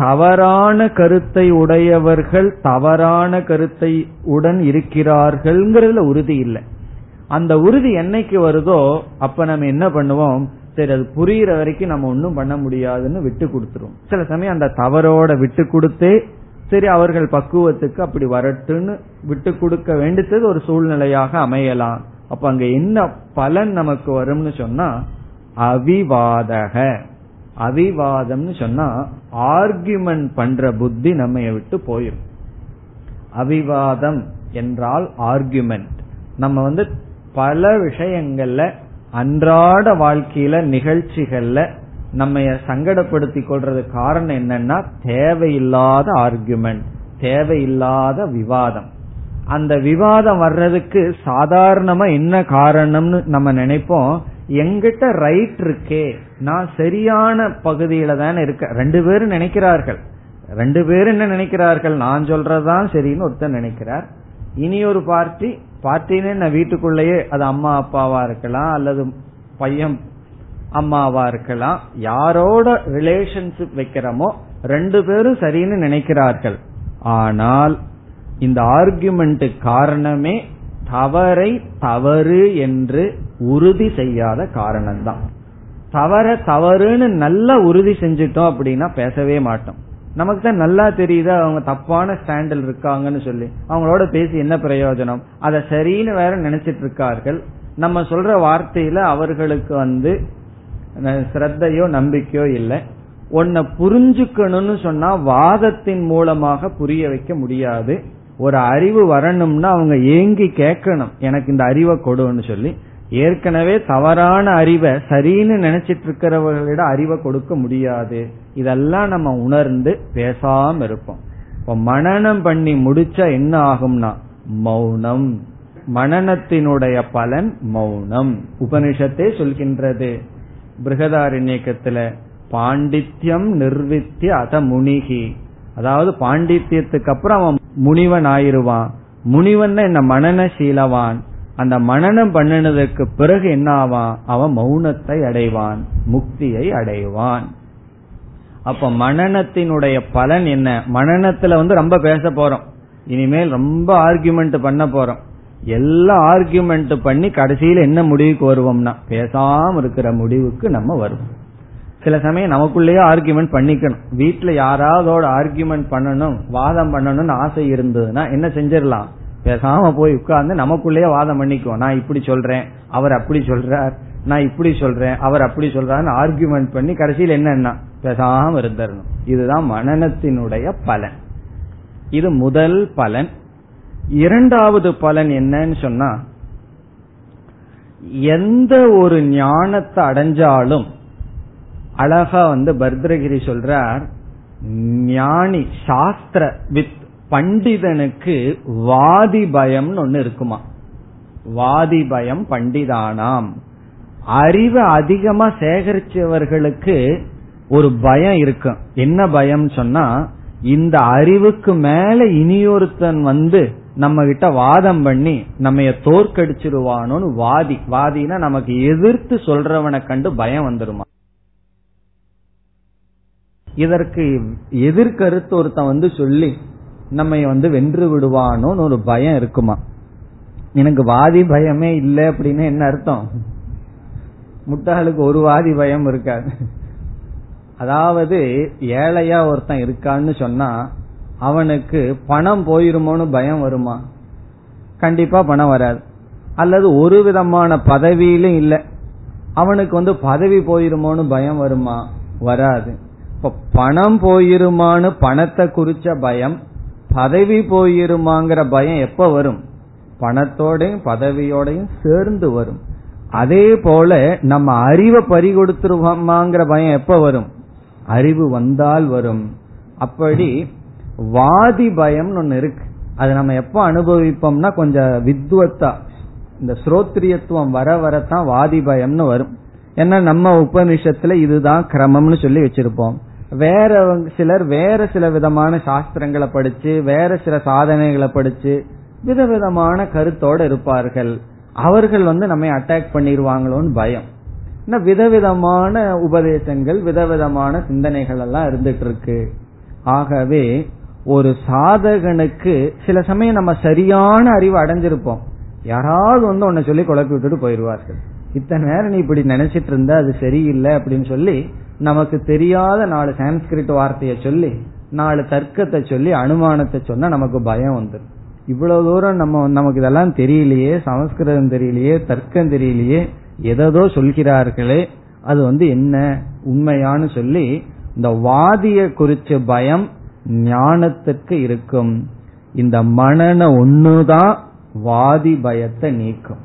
தவறான கருத்தை உடையவர்கள் தவறான கருத்தை உடன் இருக்கிறார்கள்ங்கிறதுல உறுதி இல்லை. அந்த உறுதி என்னைக்கு வருதோ அப்ப நம்ம என்ன பண்ணுவோம்? சரி அது புரியுற வரைக்கும் நம்ம ஒன்னும் பண்ண முடியாதுன்னு விட்டு கொடுத்துரும் சில சமயம் அந்த தவறோட விட்டு கொடுத்தே சரி அவர்கள் பக்குவத்துக்கு அப்படி வரட்டுன்னு விட்டு கொடுக்க வேண்டியது ஒரு சூழ்நிலையாக அமையலாம். அப்ப அங்க என்ன பலன் நமக்கு வரும்னு சொன்னா அவிவாதக. அவிவாதம்னு சொன்னா ஆர்கியூமெண்ட் பண்ற புத்தி நம்ம விட்டு போயிடும் அவிவாதம் என்றால் ஆர்கியூமெண்ட் நம்ம வந்து பல விஷயங்கள்ல அன்றாட வாழ்க்கையில நிகழ்ச்சிகள்ல நம்ம சங்கடப்படுத்தி கொள்றது காரணம் என்னன்னா தேவையில்லாத ஆர்கியூமெண்ட் தேவையில்லாத விவாதம். அந்த விவாதம் வர்றதுக்கு சாதாரணமா என்ன காரணம்னு நம்ம நினைப்போம் எங்கிட்ட ரைட் இருக்கே. நான் சரியான பகுதியில தானே இருக்க ரெண்டு பேரும் நினைக்கிறார்கள். ரெண்டு பேரும் என்ன நினைக்கிறார்கள்? நான் சொல்றதுதான் சரின்னு ஒருத்தர் நினைக்கிறார். இனி ஒரு பார்ட்டி. பார்ட்டின்னு நான் வீட்டுக்குள்ளேயே அது அம்மா அப்பாவா இருக்கலாம் அல்லது பையன் அம்மாவா இருக்கலாம். யாரோட ரிலேஷன்ஷிப் வைக்கிறோமோ ரெண்டு பேரும் சரின்னு நினைக்கிறார்கள். ஆனால் இந்த ஆர்குமெண்ட் காரணமே தவறை தவறு என்று உறுதி செய்யாத காரணம்தான். தவற தவறுன்னு நல்லா உறுதி செஞ்சிட்டோம் அப்படின்னா பேசவே மாட்டோம். நமக்கு தான் நல்லா தெரியுது அவங்க தப்பான ஸ்டாண்டில் இருக்காங்கன்னு சொல்லி. அவங்களோட பேசி என்ன பிரயோஜனம்? அதை சரின்னு வேற நினைச்சிட்டு இருக்கார்கள் நம்ம சொல்ற வார்த்தையில அவர்களுக்கு வந்து ஸ்ரத்தையோ நம்பிக்கையோ இல்லை. உன்னை புரிஞ்சுக்கணும்னு சொன்னா வாதத்தின் மூலமாக புரிய வைக்க முடியாது. ஒரு அறிவு வரணும்னா அவங்க ஏங்கி கேட்கணும். எனக்கு இந்த அறிவை கொடுன்னு சொல்லி. ஏற்கனவே தவறான அறிவை சரின்னு நினைச்சிட்டு இருக்கிறவர்களிடம் அறிவை கொடுக்க முடியாது. இதெல்லாம் நம்ம உணர்ந்து பேசாம இருப்போம். இப்ப மனநம் பண்ணி முடிச்சா என்ன ஆகும்னா மௌனம். மனநத்தினுடைய பலன் மௌனம். உபனிஷத்தே சொல்கின்றது. பிருகதாரண்யக்கத்துல பாண்டித்யம் நிர்வித்திய அத முனிகி. அதாவது பாண்டித்யத்துக்கு அப்புறம் அவன் முனிவன் ஆயிருவான். முனிவன் என்ன? மனநசீலவான் அந்த மனநம் பண்ணினதுக்கு பிறகு என்ன ஆவான்? அவன் மௌனத்தை அடைவான் முக்தியை அடைவான். அப்ப மனநத்தினுடைய பலன் என்ன? மனநத்துல வந்து ரொம்ப பேச போறோம். இனிமேல் ரொம்ப ஆர்குமெண்ட் பண்ண போறோம். எல்லாம் ஆர்குமெண்ட் பண்ணி கடைசியில என்ன முடிவுக்கு வருவோம்னா பேசாம இருக்கிற முடிவுக்கு நம்ம வருவோம். சில சமயம் நமக்குள்ளேயே ஆர்குமெண்ட் பண்ணிக்கணும். வீட்டுல யாராவதோட ஆர்குமெண்ட் பண்ணணும் வாதம் பண்ணணும்னு ஆசை இருந்ததுன்னா என்ன செஞ்சிடலாம்? பேசாம போய் உட்கார்ந்து நமக்குள்ளேயே வாதம் பண்ணிக்குவோம். நான் இப்படி சொல்றேன் அவர் அப்படி சொல்றார் நான் இப்படி சொல்றேன் அவர் அப்படி சொல்றாருன்னு ஆர்குமெண்ட் பண்ணி கடைசியில் என்னன்னா பேசாம இருந்தரணும். இதுதான் மனநத்தினுடைய பலன். இது முதல் பலன். இரண்டாவது பலன் என்னன்னு சொன்னா எந்த ஒரு ஞானத்தை அடைஞ்சாலும் அழகா வந்து பர்திரகிரி சொல்றார் ஞானி சாஸ்திர வித் பண்டிதனுக்கு வாதி பயம்னு ஒன்னு இருக்குமா? வாதி பயம் பண்டிதானாம். அறிவை அதிகமா சேகரிச்சவர்களுக்கு ஒரு பயம் இருக்கும் என்ன பயம் சொன்னா இந்த அறிவுக்கு மேல இனியொருத்தன் வந்து நம்ம கிட்ட வாதம் பண்ணி நம்ம தோற்கடிச்சிருவானோன்னு வாதி. வாதினா நமக்கு எதிர்த்து சொல்றவனை கண்டு பயம் வந்துருமா? இதற்கு எதிர்கருத்து ஒருத்தன் வந்து சொல்லி நம்ம வந்து வென்று விடுவானோன்னு ஒரு பயம் இருக்குமா? எனக்கு வாதி பயமே இல்லை அப்படின்னு என்ன அர்த்தம்? முட்டாளுக்கு ஒரு வாதி பயம் இருக்காது. அதாவது ஏழையா ஒருத்தன் இருக்கான்னு சொன்னா அவனுக்கு பணம் போயிருமோன்னு பயம் வருமா? கண்டிப்பா பணம் வராது. அல்லது ஒரு விதமான பதவியிலும் இல்லை. அவனுக்கு வந்து பதவி போயிருமோன்னு பயம் வருமா? வராது. இப்ப பணம் போயிருமான்னு பணத்தை குறிச்ச பயம் பதவி போயிருமாங்கிற பயம் எப்ப வரும்? பணத்தோடையும் பதவியோடையும் சேர்ந்து வரும். அதே போல நம்ம அறிவை பறி கொடுத்துருவோமாங்கிற பயம் எப்ப வரும்? அறிவு வந்தால் வரும். அப்படி வாதி பயம் ஒன்னு இருக்கு. அது நம்ம எப்ப அனுபவிப்போம்னா கொஞ்சம் வித்வத்தா இந்த ஸ்ரோத்ரியத்துவம் வர வரத்தான் வாதி பயம்னு வரும். ஏன்னா நம்ம உபனிஷத்துல இதுதான் கிரமம்னு சொல்லி வச்சிருப்போம். வேற சிலர் வேற சில விதமான சாஸ்திரங்களை படிச்சு வேற சில சாதனைகளை படிச்சு விதவிதமான கருத்தோட இருப்பார்கள். அவர்கள் வந்து நம்ம அட்டாக் பண்ணிடுவாங்களோன்னு பயம். விதவிதமான உபதேசங்கள் விதவிதமான சிந்தனைகள் எல்லாம் இருந்துட்டு இருக்கு ஆகவே ஒரு சாதகனுக்கு சில சமயம் நம்ம சரியான அறிவு அடைஞ்சிருப்போம். யாராவது வந்து உன்னை சொல்லி குழப்பி விட்டுட்டு போயிடுவார்கள் இத்தனை நேரம் நீ இப்படி நினைச்சிட்டு இருந்த அது சரியில்லை அப்படின்னு சொல்லி நமக்கு தெரியாத நாலு சான்ஸ்கிரிட் வார்த்தைய சொல்லி நாலு தர்க்கத்தை சொல்லி அனுமானத்தை சொன்னா நமக்கு பயம் வந்துடும் இவ்வளவு தூரம் நம்ம நமக்கு இதெல்லாம் தெரியலையே சமஸ்கிருதம் தெரியலையே தர்க்கம் தெரியலையே எதோ சொல்கிறார்களே அது வந்து என்ன உண்மையான்னு சொல்லி இந்த வாதிய குறிச்ச பயம் ஞானத்துக்கு இருக்கும். இந்த மனன ஒண்ணுதான் வாதி பயத்தை நீக்கும்.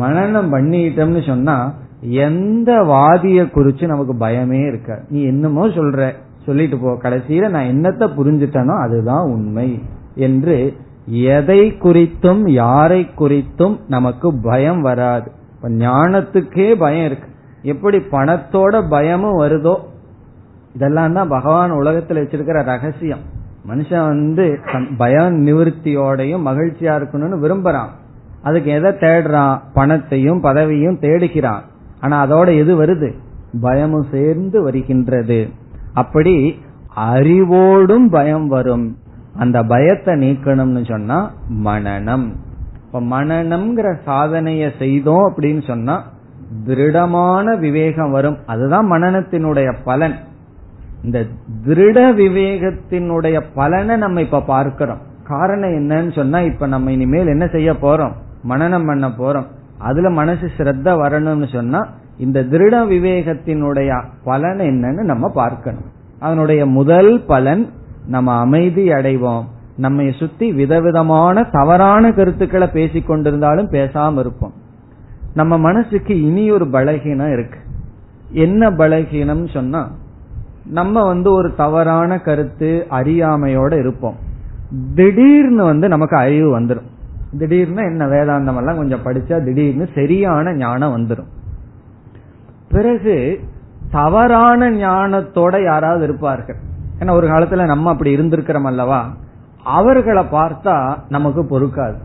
மனநம் பண்ணிட்டோம்னு சொன்னா எந்த வாதிய குறிச்சு நமக்கு பயமே இருக்க நீ என்னமோ சொல்ற சொல்லிட்டு போ. கடைசியில நான் என்னத்தை புரிஞ்சுட்டனோ அதுதான் உண்மை என்று எதை குறித்தும் யாரை குறித்தும் நமக்கு பயம் வராது. இப்ப ஞானத்துக்கே பயம் இருக்கு. எப்படி பணத்தோட பயமும் வருதோ? இதெல்லாம் தான் பகவான் உலகத்துல வச்சிருக்கிற ரகசியம். மனுஷன் வந்து பயம் நிவர்த்தியோடையும் மகிழ்ச்சியா இருக்கணும்னு விரும்புறான். அதுக்கு எதை தேடுறான்? பணத்தையும் பதவியும் தேடுகிறான். ஆனா அதோட எது வருது? பயமும் சேர்ந்து வருகின்றது. அப்படி அறிவோடும் பயம் வரும். அந்த பயத்தை நீக்கணும்னு சொன்னா மனநம். இப்ப மனநம்ங்கிற சாதனைய செய்தோம் அப்படின்னு சொன்னா திருடமான விவேகம் வரும். அதுதான் மனநத்தினுடைய பலன். இந்த திருட விவேகத்தினுடைய பலனை நம்ம இப்ப பார்க்கிறோம். காரணம் என்னன்னு சொன்னா இப்ப நம்ம இனிமேல் என்ன செய்ய போறோம்? மனநம் பண்ண போறோம். அதுல மனசு ஸ்ரத்த வரணும்னு சொன்னா இந்த திருட விவேகத்தினுடைய பலன் என்னன்னு நம்ம பார்க்கணும். அதனுடைய முதல் பலன் நம்ம அமைதி அடைவோம். நம்மை சுத்தி விதவிதமான தவறான கருத்துக்களை பேசிக்கொண்டிருந்தாலும் பேசாம இருப்போம். நம்ம மனசுக்கு இனி ஒரு பலகீனம் இருக்கு. என்ன பலகீனம் சொன்னா நம்ம வந்து ஒரு தவறான கருத்து அறியாமையோட இருப்போம். திடீர்னு வந்து நமக்கு அறிவு வந்துடும் திடீர்னு என்ன வேதாந்தம் எல்லாம் கொஞ்சம் படிச்சா திடீர்னு சரியான ஞானம் வந்துடும் பிறகு தவறான ஞானத்தோட யாராவது இருப்பார்கள். ஏன்னா ஒரு காலத்துல நம்ம அப்படி இருந்திருக்கிறோம் அல்லவா? அவர்களை பார்த்தா நமக்கு பொறுக்காது.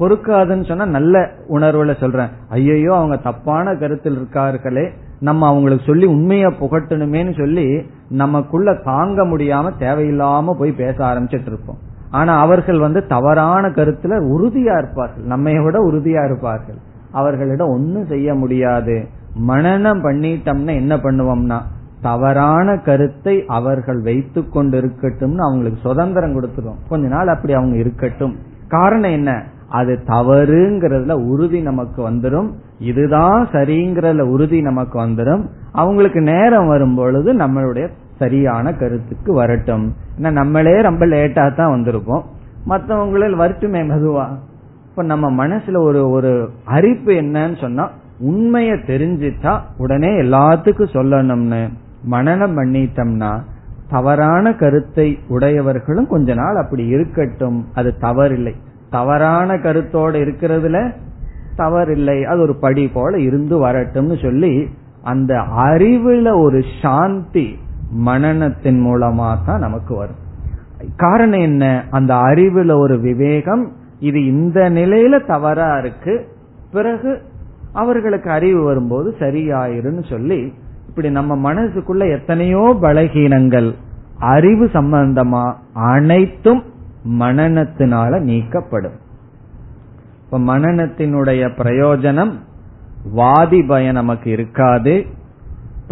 பொறுக்காதுன்னு சொன்னா நல்ல உணர்வுல சொல்றேன். ஐயையோ அவங்க தப்பான கருத்தில் இருக்கார்களே. நம்ம அவங்களுக்கு சொல்லி உண்மைய புகட்டணுமேனு சொல்லி நமக்குள்ள தாங்க முடியாம தேவையில்லாம போய் பேச ஆரம்பிச்சிட்டு இருப்போம். ஆனா அவர்கள் வந்து தவறான கருத்துல உறுதியா இருப்பார்கள். நம்மை விட உறுதியா இருப்பார்கள். அவர்களிடம் ஒன்னும் செய்ய முடியாது. மனநம் பண்ணிட்டோம்னா என்ன பண்ணுவோம்னா தவறான கருத்தை அவர்கள் வைத்துக் கொண்டு இருக்கட்டும்னு அவங்களுக்கு சுதந்திரம் கொடுத்துரும். கொஞ்ச நாள் அப்படி அவங்க இருக்கட்டும். காரணம் என்ன? அது தவறுங்கிறதுல உறுதி நமக்கு வந்துடும் இதுதான் சரிங்கிறதுல உறுதி நமக்கு வந்துடும் அவங்களுக்கு நேரம் வரும் பொழுது நம்மளுடைய சரியான கருத்துக்கு வரட்டும். ஏன்னா நம்மளே ரொம்ப லேட்டா தான் வந்திருப்போம். மற்றவங்களில் வரட்டுமே மெதுவா. இப்ப நம்ம மனசுல ஒரு ஒரு அரிப்பு என்னன்னு சொன்னா உண்மைய தெரிஞ்சிட்டா உடனே எல்லாத்துக்கும் சொல்லணும்னு மனநம் பண்ணிட்டோம்னா தவறான கருத்தை உடையவர்களும் கொஞ்ச நாள் அப்படி இருக்கட்டும். அது தவறில்லை. தவறான கருத்தோட இருக்கிறதுல தவறில்லை. அது ஒரு படி போல இருந்து வரட்டும்னு சொல்லி அந்த அறிவுல ஒரு சாந்தி மனநத்தின் மூலமாக தான் நமக்கு வரும். காரணம் என்ன? அந்த அறிவுல ஒரு விவேகம் இது இந்த நிலையில தவறா இருக்கு. பிறகு அவர்களுக்கு அறிவு வரும்போது சரியாயிருன்னு சொல்லி இப்படி நம்ம மனசுக்குள்ள எத்தனையோ பலகீனங்கள் அறிவு சம்பந்தமா அனைத்தும் மனநத்தினால நீக்கப்படும். இப்ப மனநத்தினுடைய பிரயோஜனம் வாதி பயம் நமக்கு இருக்காது.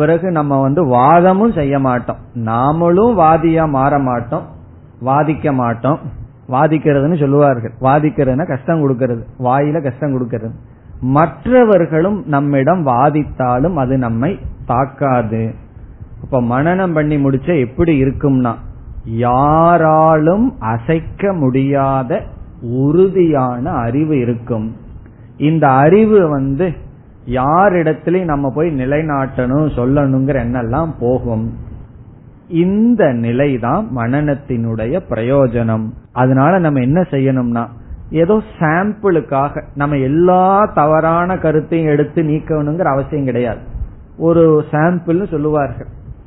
பிறகு நம்ம வந்து வாதமும் செய்ய மாட்டோம். நாமளும் வாதியா மாற மாட்டோம். வாதிக்க மாட்டோம். வாதிக்கிறதுன்னு சொல்லுவார்கள். வாதிக்கிறதுனா கஷ்டம் கொடுக்கறது. வாயில கஷ்டம் கொடுக்கறது. மற்றவர்களும் நம்மிடம் வாதித்தாலும் அது நம்மை தாக்காது. இப்ப மனநம் பண்ணி முடிச்ச எப்படி இருக்கும்னா யாராலும் அசைக்க முடியாத உறுதியான அறிவு இருக்கும். இந்த அறிவு வந்து யாரிடத்திலையும் நம்ம போய் நிலைநாட்டணும் சொல்லணுங்கிற எண்ணெல்லாம் போகும். இந்த நிலைதான் மனநத்தினுடைய பிரயோஜனம். அதனால நம்ம என்ன செய்யணும்னா ஏதோ சாம்பிளுக்காக நம்ம எல்லா தவறான கருத்தையும் எடுத்து நீக்கணுங்கிற அவசியம் கிடையாது. ஒரு சாம்பிள்னு சொல்லுவார்கள்.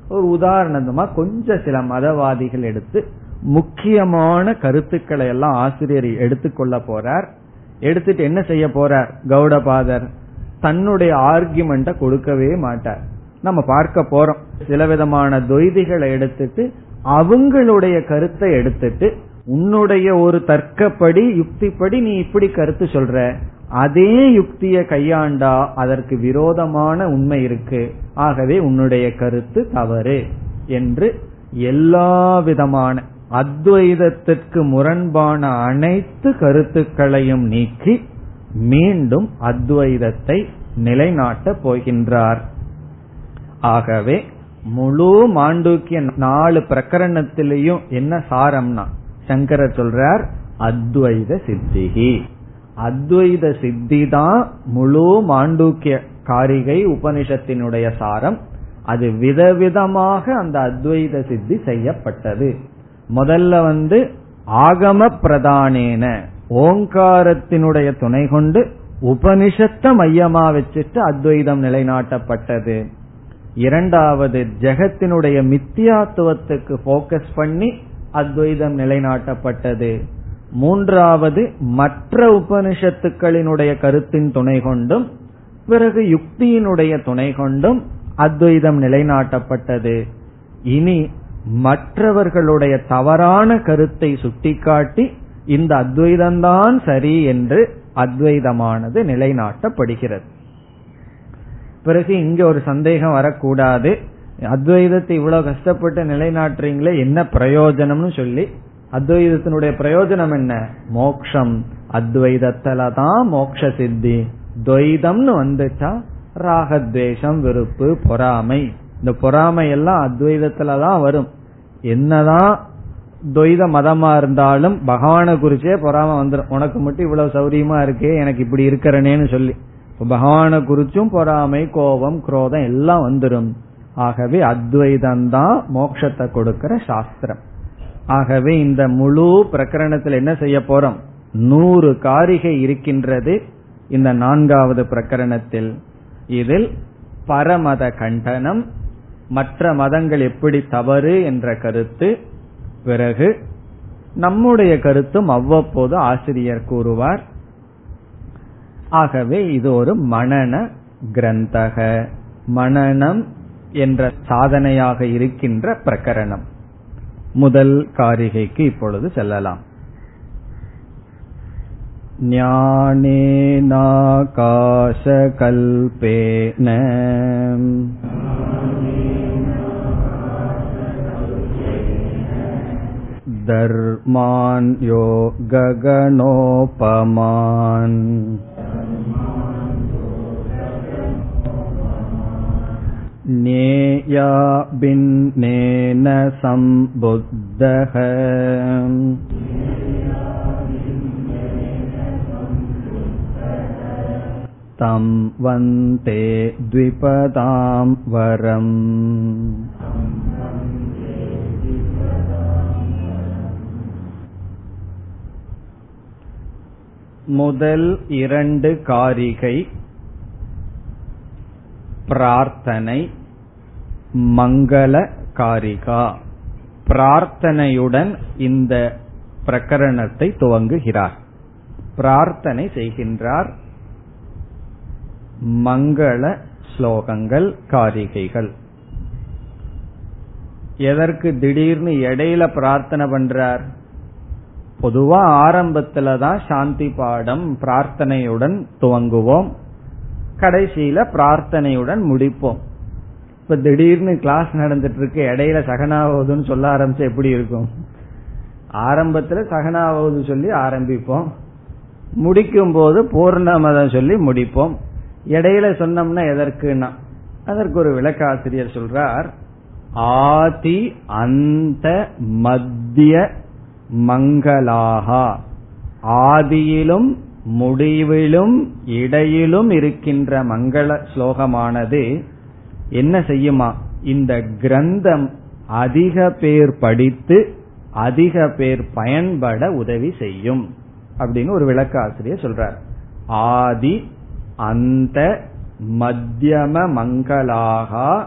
ஒரு உதாரணமா கொஞ்சம் சில மதவாதிகள் எடுத்து முக்கியமான கருத்துக்களை எல்லாம் ஆசிரியர் எடுத்துக்கொள்ள போறார். எடுத்துட்டு என்ன செய்ய போறார்? கௌடபாதர் தன்னுடைய ஆர்குமெண்ட கொடுக்கவே மாட்டார். நம்ம பார்க்க போறோம். சில விதமான தொய்திகளை எடுத்துட்டு அவங்களுடைய கருத்தை எடுத்துட்டு உன்னுடைய ஒரு தர்க்கப்படி யுக்திப்படி நீ இப்படி கருத்து சொல்ற. அதே யுக்தியை கையாண்டா அதற்கு விரோதமான உண்மை இருக்கு. ஆகவே உன்னுடைய கருத்து தவறு என்று எல்லா விதமான அத்வைதத்திற்கு முரண்பான அனைத்து கருத்துக்களையும் நீக்கி மீண்டும் அத்வைதத்தை நிலைநாட்டப் போகின்றார். ஆகவே முழு மாண்டூக்கிய நாலு பிரகரணத்திலையும் என்ன சாரம்னா சங்கரர் சொல்றார் அத்வைத சித்திகி. அத்வைத சித்தி தான் முழு மாண்டூக்கிய காரிகை உபனிஷத்தினுடைய சாரம். அது விதவிதமாக அந்த அத்வைத சித்தி செய்யப்பட்டது. முதல்ல வந்து ஆகம பிரதானேன. ஓங்காரத்தினுடைய துணை கொண்டு உபனிஷத்தை மையமா வச்சுட்டு அத்வைதம் நிலைநாட்டப்பட்டது. இரண்டாவது ஜெகத்தினுடைய மித்தியாத்துவத்துக்கு போக்கஸ் பண்ணி அத்வைதம் நிலைநாட்டப்பட்டது. மூன்றாவது மற்ற உபனிஷத்துக்களினுடைய கருத்தின் துணை கொண்டும் பிறகு யுக்தியினுடைய துணை கொண்டும் அத்வைதம் நிலைநாட்டப்பட்டது. இனி மற்றவர்களுடைய தவறான கருத்தை சுட்டிக்காட்டி இந்த அத்வைதம்தான் சரி என்று அத்வைதமானது நிலைநாட்டப்படுகிறது. பிறகு இங்க ஒரு சந்தேகம் வரக்கூடாது. அத்வைதத்தை இவ்வளவு கஷ்டப்பட்டு நிலைநாட்டுறீங்களே என்ன பிரயோஜனம்னு சொல்லி. அத்வைதத்தினுடைய பிரயோஜனம் என்ன? மோக்ஷம். அத்வைதத்துல தான் மோக்ஷ சித்தி துவைதம்னு வந்துட்டா ராகத்வேஷம் வெறுப்பு பொறாமை. இந்த பொறாமை எல்லாம் அத்வைதத்துலதான் வரும். என்னதான் துவைத மதமா இருந்தாலும் பகவானை குறிச்சே பொறாம வந்துடும் உனக்கு மட்டும் இவ்வளவு சௌரியமா இருக்கே எனக்கு இப்படி இருக்கிறனேன்னு சொல்லி. பகவானை குறிச்சும் பொறாமை கோபம் குரோதம் எல்லாம் வந்துடும் ஆகவே அத்வைதம் தான் மோட்சத்தை கொடுக்கிற சாஸ்திரம். ஆகவே இந்த முழு பிரகரணத்தில் என்ன செய்ய போறோம்? நூறு காரிகை இருக்கின்றது இந்த நான்காவது பிரகரணத்தில். இதில் பரமத கண்டனம் மற்ற மதங்கள் எப்படி தவறு என்ற கருத்து பிறகு நம்முடைய கருத்தும் அவ்வப்போது ஆசிரியர் கூறுவார். ஆகவே இது ஒரு மனன கிரந்தக. மனனம் என்ற சாதனையாக இருக்கின்ற பிரகரணம். முதல் காரிகைக்கு இப்பொழுது செல்லலாம். ஞானேனாகாசகல்பேன धर्मान् यो गगनोपमान् ज्ञेया भिन्नेन सम्बुद्धः तं वन्ते द्विपदां वरम् முதல் இரண்டு காரிகை பிரார்த்தனை மங்கள காரிகா. பிரார்த்தனையுடன் இந்த பிரகரணத்தை துவங்குகிறார். பிரார்த்தனை செய்கின்றார். மங்கள ஸ்லோகங்கள் காரிகைகள். எதற்கு திடீர்னு இடையில பிரார்த்தனை பண்றார்? பொதுவா ஆரம்பத்துல தான் சாந்தி பாடம் பிரார்த்தனையுடன் துவங்குவோம். கடைசியில பிரார்த்தனையுடன் முடிப்போம். இப்ப திடீர்னு கிளாஸ் நடந்துட்டு இருக்கு இடையில சகனாவதுன்னு சொல்ல ஆரம்பிச்சா எப்படி இருக்கும்? ஆரம்பத்துல சகனாவது சொல்லி ஆரம்பிப்போம். முடிக்கும் போது பூர்ணமதம் சொல்லி முடிப்போம். இடையில சொன்னோம்னா எதற்குனா அதற்கு ஒரு விளக்காசிரியர் சொல்றார் ஆதி அந்த மத்திய மங்களாகா. ஆதியிலும் முடிவிலும் இடையிலும் இருக்கின்ற மங்கள ஸ்லோகமானது என்ன செய்யுமா? இந்த கிரந்தம் அதிக பேர் படித்து அதிக பேர் பயன்பட உதவி செய்யும் அப்படின்னு ஒரு விளக்காசிரியர் சொல்றார். ஆதி அந்த மத்தியம மங்களாகா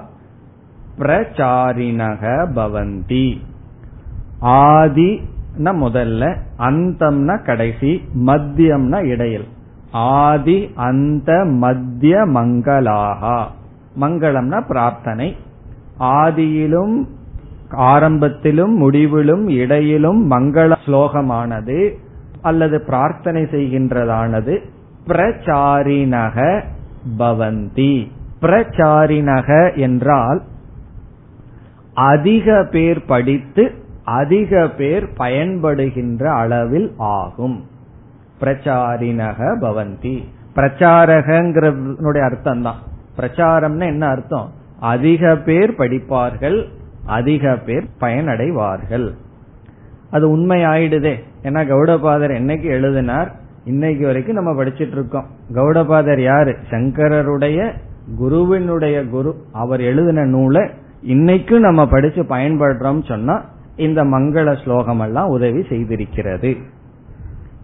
பிரச்சாரிணக பவந்தி. ஆதி முதல்ல அந்தம்னா கடைசி மத்தியம்னா இடையில். ஆதி அந்த மத்திய மங்களாகா. மங்களம்னா பிரார்த்தனை. ஆதியிலும் ஆரம்பத்திலும் முடிவிலும் இடையிலும் மங்கள ஸ்லோகமானது அல்லது பிரார்த்தனை செய்கின்றதானது. பிரச்சாரினக பவந்தி. பிரச்சாரினக என்றால் அதிக பேர் படித்து அதிக பேர் பயன்படுகின்ற அளவில் ஆகும். பிரச்சாரிணக பவந்தி. பிரச்சாரகங்கிறனுடைய அர்த்தம் தான் பிரச்சாரம்னு என்ன அர்த்தம்? அதிக பேர் படிப்பார்கள் அதிக பேர் பயனடைவார்கள். அது உண்மை ஆயிடுதே ஏன்னா கௌடபாதர் என்னைக்கு எழுதினார்? இன்னைக்கு வரைக்கும் நம்ம படிச்சிட்டு இருக்கோம் கௌடபாதர் யாரு? சங்கரருடைய குருவினுடைய குரு. அவர் எழுதின நூலை இன்னைக்கும் நம்ம படிச்சு பயன்படுறோம் சொன்னா இந்த மங்கள ஸ்லோகம் எல்லாம் உதவி செய்திருக்கிறது.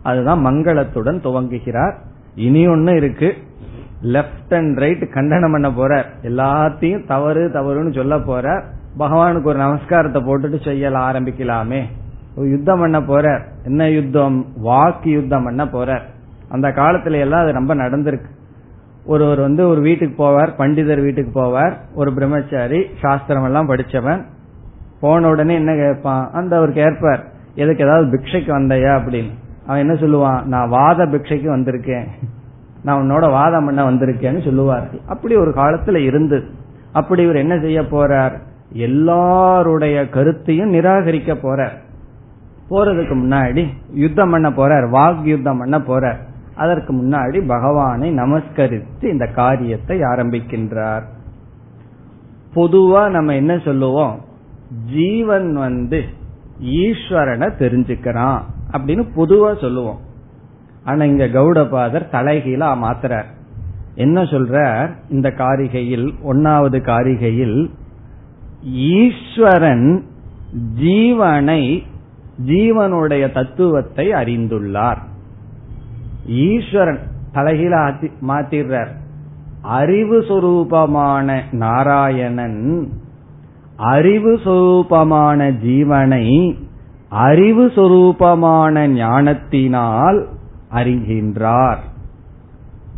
அதுதான் மங்களத்துடன் துவங்குகிறார். இனி ஒன்னு இருக்கு. லெப்ட் அண்ட் ரைட் கண்டனம் பண்ண போற எல்லாத்தையும் தவறு தவறுன்னு சொல்ல போற பகவானுக்கு ஒரு நமஸ்காரத்தை போட்டுட்டு செய்யல ஆரம்பிக்கலாமே. யுத்தம் பண்ண போற என்ன யுத்தம்? வாக்கு யுத்தம் பண்ண போற அந்த காலத்துல எல்லாம் அது ரொம்ப நடந்திருக்கு. ஒருவர் வந்து ஒரு வீட்டுக்கு போவார் பண்டிதர் வீட்டுக்கு போவார். ஒரு பிரம்மச்சாரி சாஸ்திரம் எல்லாம் படிச்சவன். போன உடனே என்ன கேட்பான்? அந்த அவர் கேட்பார் எதுக்கு ஏதாவது பிக்ஷைக்கு வந்தையா? அப்படின்னு. அவன் என்ன சொல்லுவான்? நான் வாத பிக்ஷைக்கு வந்திருக்கேன். நான் உன்னோட வாதம் பண்ண வந்திருக்கேன்னு சொல்லுவார்கள். அப்படி ஒரு காலத்துல இருந்து அப்படி இவர் என்ன செய்ய போறார்? எல்லாருடைய கருத்தையும் நிராகரிக்க போறார். போறதுக்கு முன்னாடி யுத்தம் பண்ண போறார் வாக் யுத்தம் பண்ண போறார். அதற்கு முன்னாடி பகவானை நமஸ்கரித்து இந்த காரியத்தை ஆரம்பிக்கின்றார். பொதுவா நம்ம என்ன சொல்லுவோம்? ஜீவன் வந்து ஈஸ்வரனை தெரிஞ்சுக்கிறான் அப்படின்னு பொதுவா சொல்லுவோம். ஆனா இங்க கௌடபாதர் தலைகீழா மாத்துறார். என்ன சொல்ற இந்த காரிகையில் ஒன்னாவது காரிகையில் ஈஸ்வரன் ஜீவனை ஜீவனுடைய தத்துவத்தை அறிந்துள்ளார். ஈஸ்வரன் தலைகீழ மாத்திடுறார். அறிவு சுரூபமான நாராயணன் அறிவு சொரூபமான ஜீவனை அறிவு சொரூபமான ஞானத்தினால் அறிகின்றார்.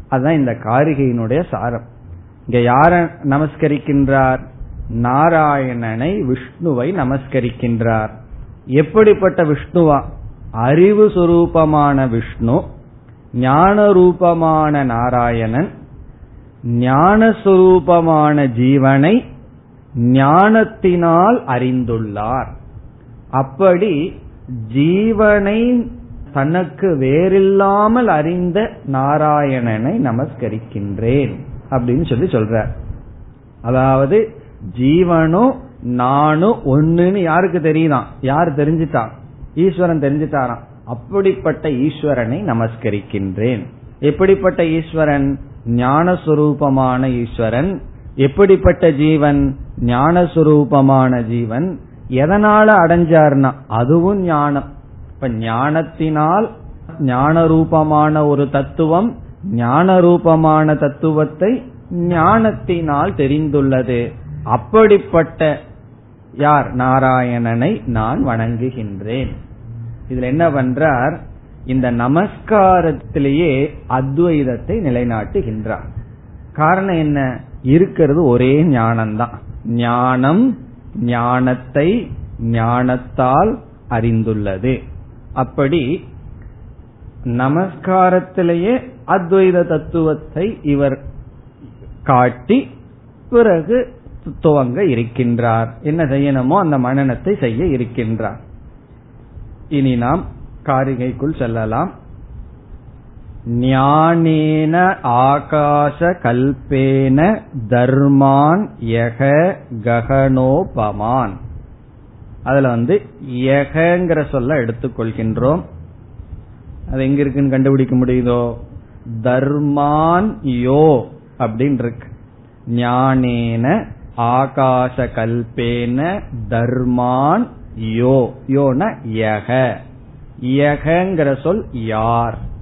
அதுதான் இந்த காரிகையினுடைய சாரம். இங்க யார நமஸ்கரிக்கின்றார்? நாராயணனை விஷ்ணுவை நமஸ்கரிக்கின்றார். எப்படிப்பட்ட விஷ்ணுவா? அறிவு சுரூபமான விஷ்ணு ஞான ரூபமான நாராயணன் ஞானஸ்வரூபமான ஜீவனை ஞானத்தினால் அறிந்துள்ளார். அப்படி ஜீவனை தனக்கு வேறில்லாமல் அறிந்த நாராயணனை நமஸ்கரிக்கின்றேன் அப்படின்னு சொல்லி சொல்ற அதாவது ஜீவனும் நானும் ஒன்னுன்னு யாருக்கு தெரியுதான்? யார் தெரிஞ்சுட்டான் ஈஸ்வரன் தெரிஞ்சுட்டாராம். அப்படிப்பட்ட ஈஸ்வரனை நமஸ்கரிக்கின்றேன். எப்படிப்பட்ட ஈஸ்வரன்? ஞானஸ்வரூபமான ஈஸ்வரன். எப்படிப்பட்ட ஜீவன்? ஞானஸ்வரூபமான ஜீவன் எதனால அடைஞ்சார்னா அதுவும் ஞானம். இப்ப ஞானத்தினால் ஞான ரூபமான ஒரு தத்துவம் ஞான ரூபமான தத்துவத்தை ஞானத்தினால் தெரிந்துள்ளது. அப்படிப்பட்ட யார்? நாராயணனை நான் வணங்குகின்றேன். இதுல என்ன பண்றார்? இந்த நமஸ்காரத்திலேயே அத்வைதத்தை நிலைநாட்டுகின்றார். காரணம் என்ன? இருக்கிறது ஒரே ஞானம்தான். ஞானம் ஞானத்தை ஞானத்தால் அறிந்துள்ளது. அப்படி நமஸ்காரத்திலேயே அத்வைத தத்துவத்தை இவர் காட்டி பிறகு துவங்க இருக்கின்றார். என்ன செய்யணுமோ அந்த மனநத்தை செய்ய இருக்கின்றார். இனி நாம் காரிகைக்குள் செல்லலாம். ஞானேன ஆகாச கல்பேன தர்மான் யக ககனோபமான் அதுல வந்து யகங்கிற சொல்ல எடுத்துக்கொள்கின்றோம். அது எங்க இருக்குன்னு கண்டுபிடிக்க முடியுதோ? தர்மான் யோ அப்படின்னு இருக்கு ஞானேன ஆகாச கல்பேன தர்மான் யோ. யோன யக. யகங்கிற சொல் யார்?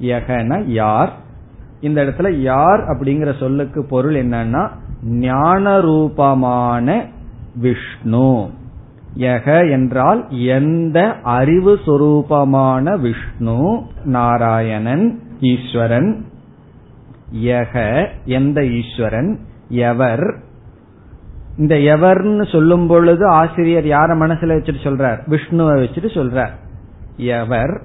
யகன யார்? இந்த இடத்துல யார் அப்படிங்கிற சொல்லுக்கு பொருள் என்னன்னா ஞான ரூபமான விஷ்ணு. யக என்றால் எந்த அறிவு சுரூபமான விஷ்ணு நாராயணன் ஈஸ்வரன். யக எந்த ஈஸ்வரன்? எவர். இந்த எவர்னு சொல்லும் பொழுது ஆசிரியர் யார மனசுல வச்சுட்டு சொல்றார்? விஷ்ணுவை வச்சுட்டு சொல்றார். எவர்.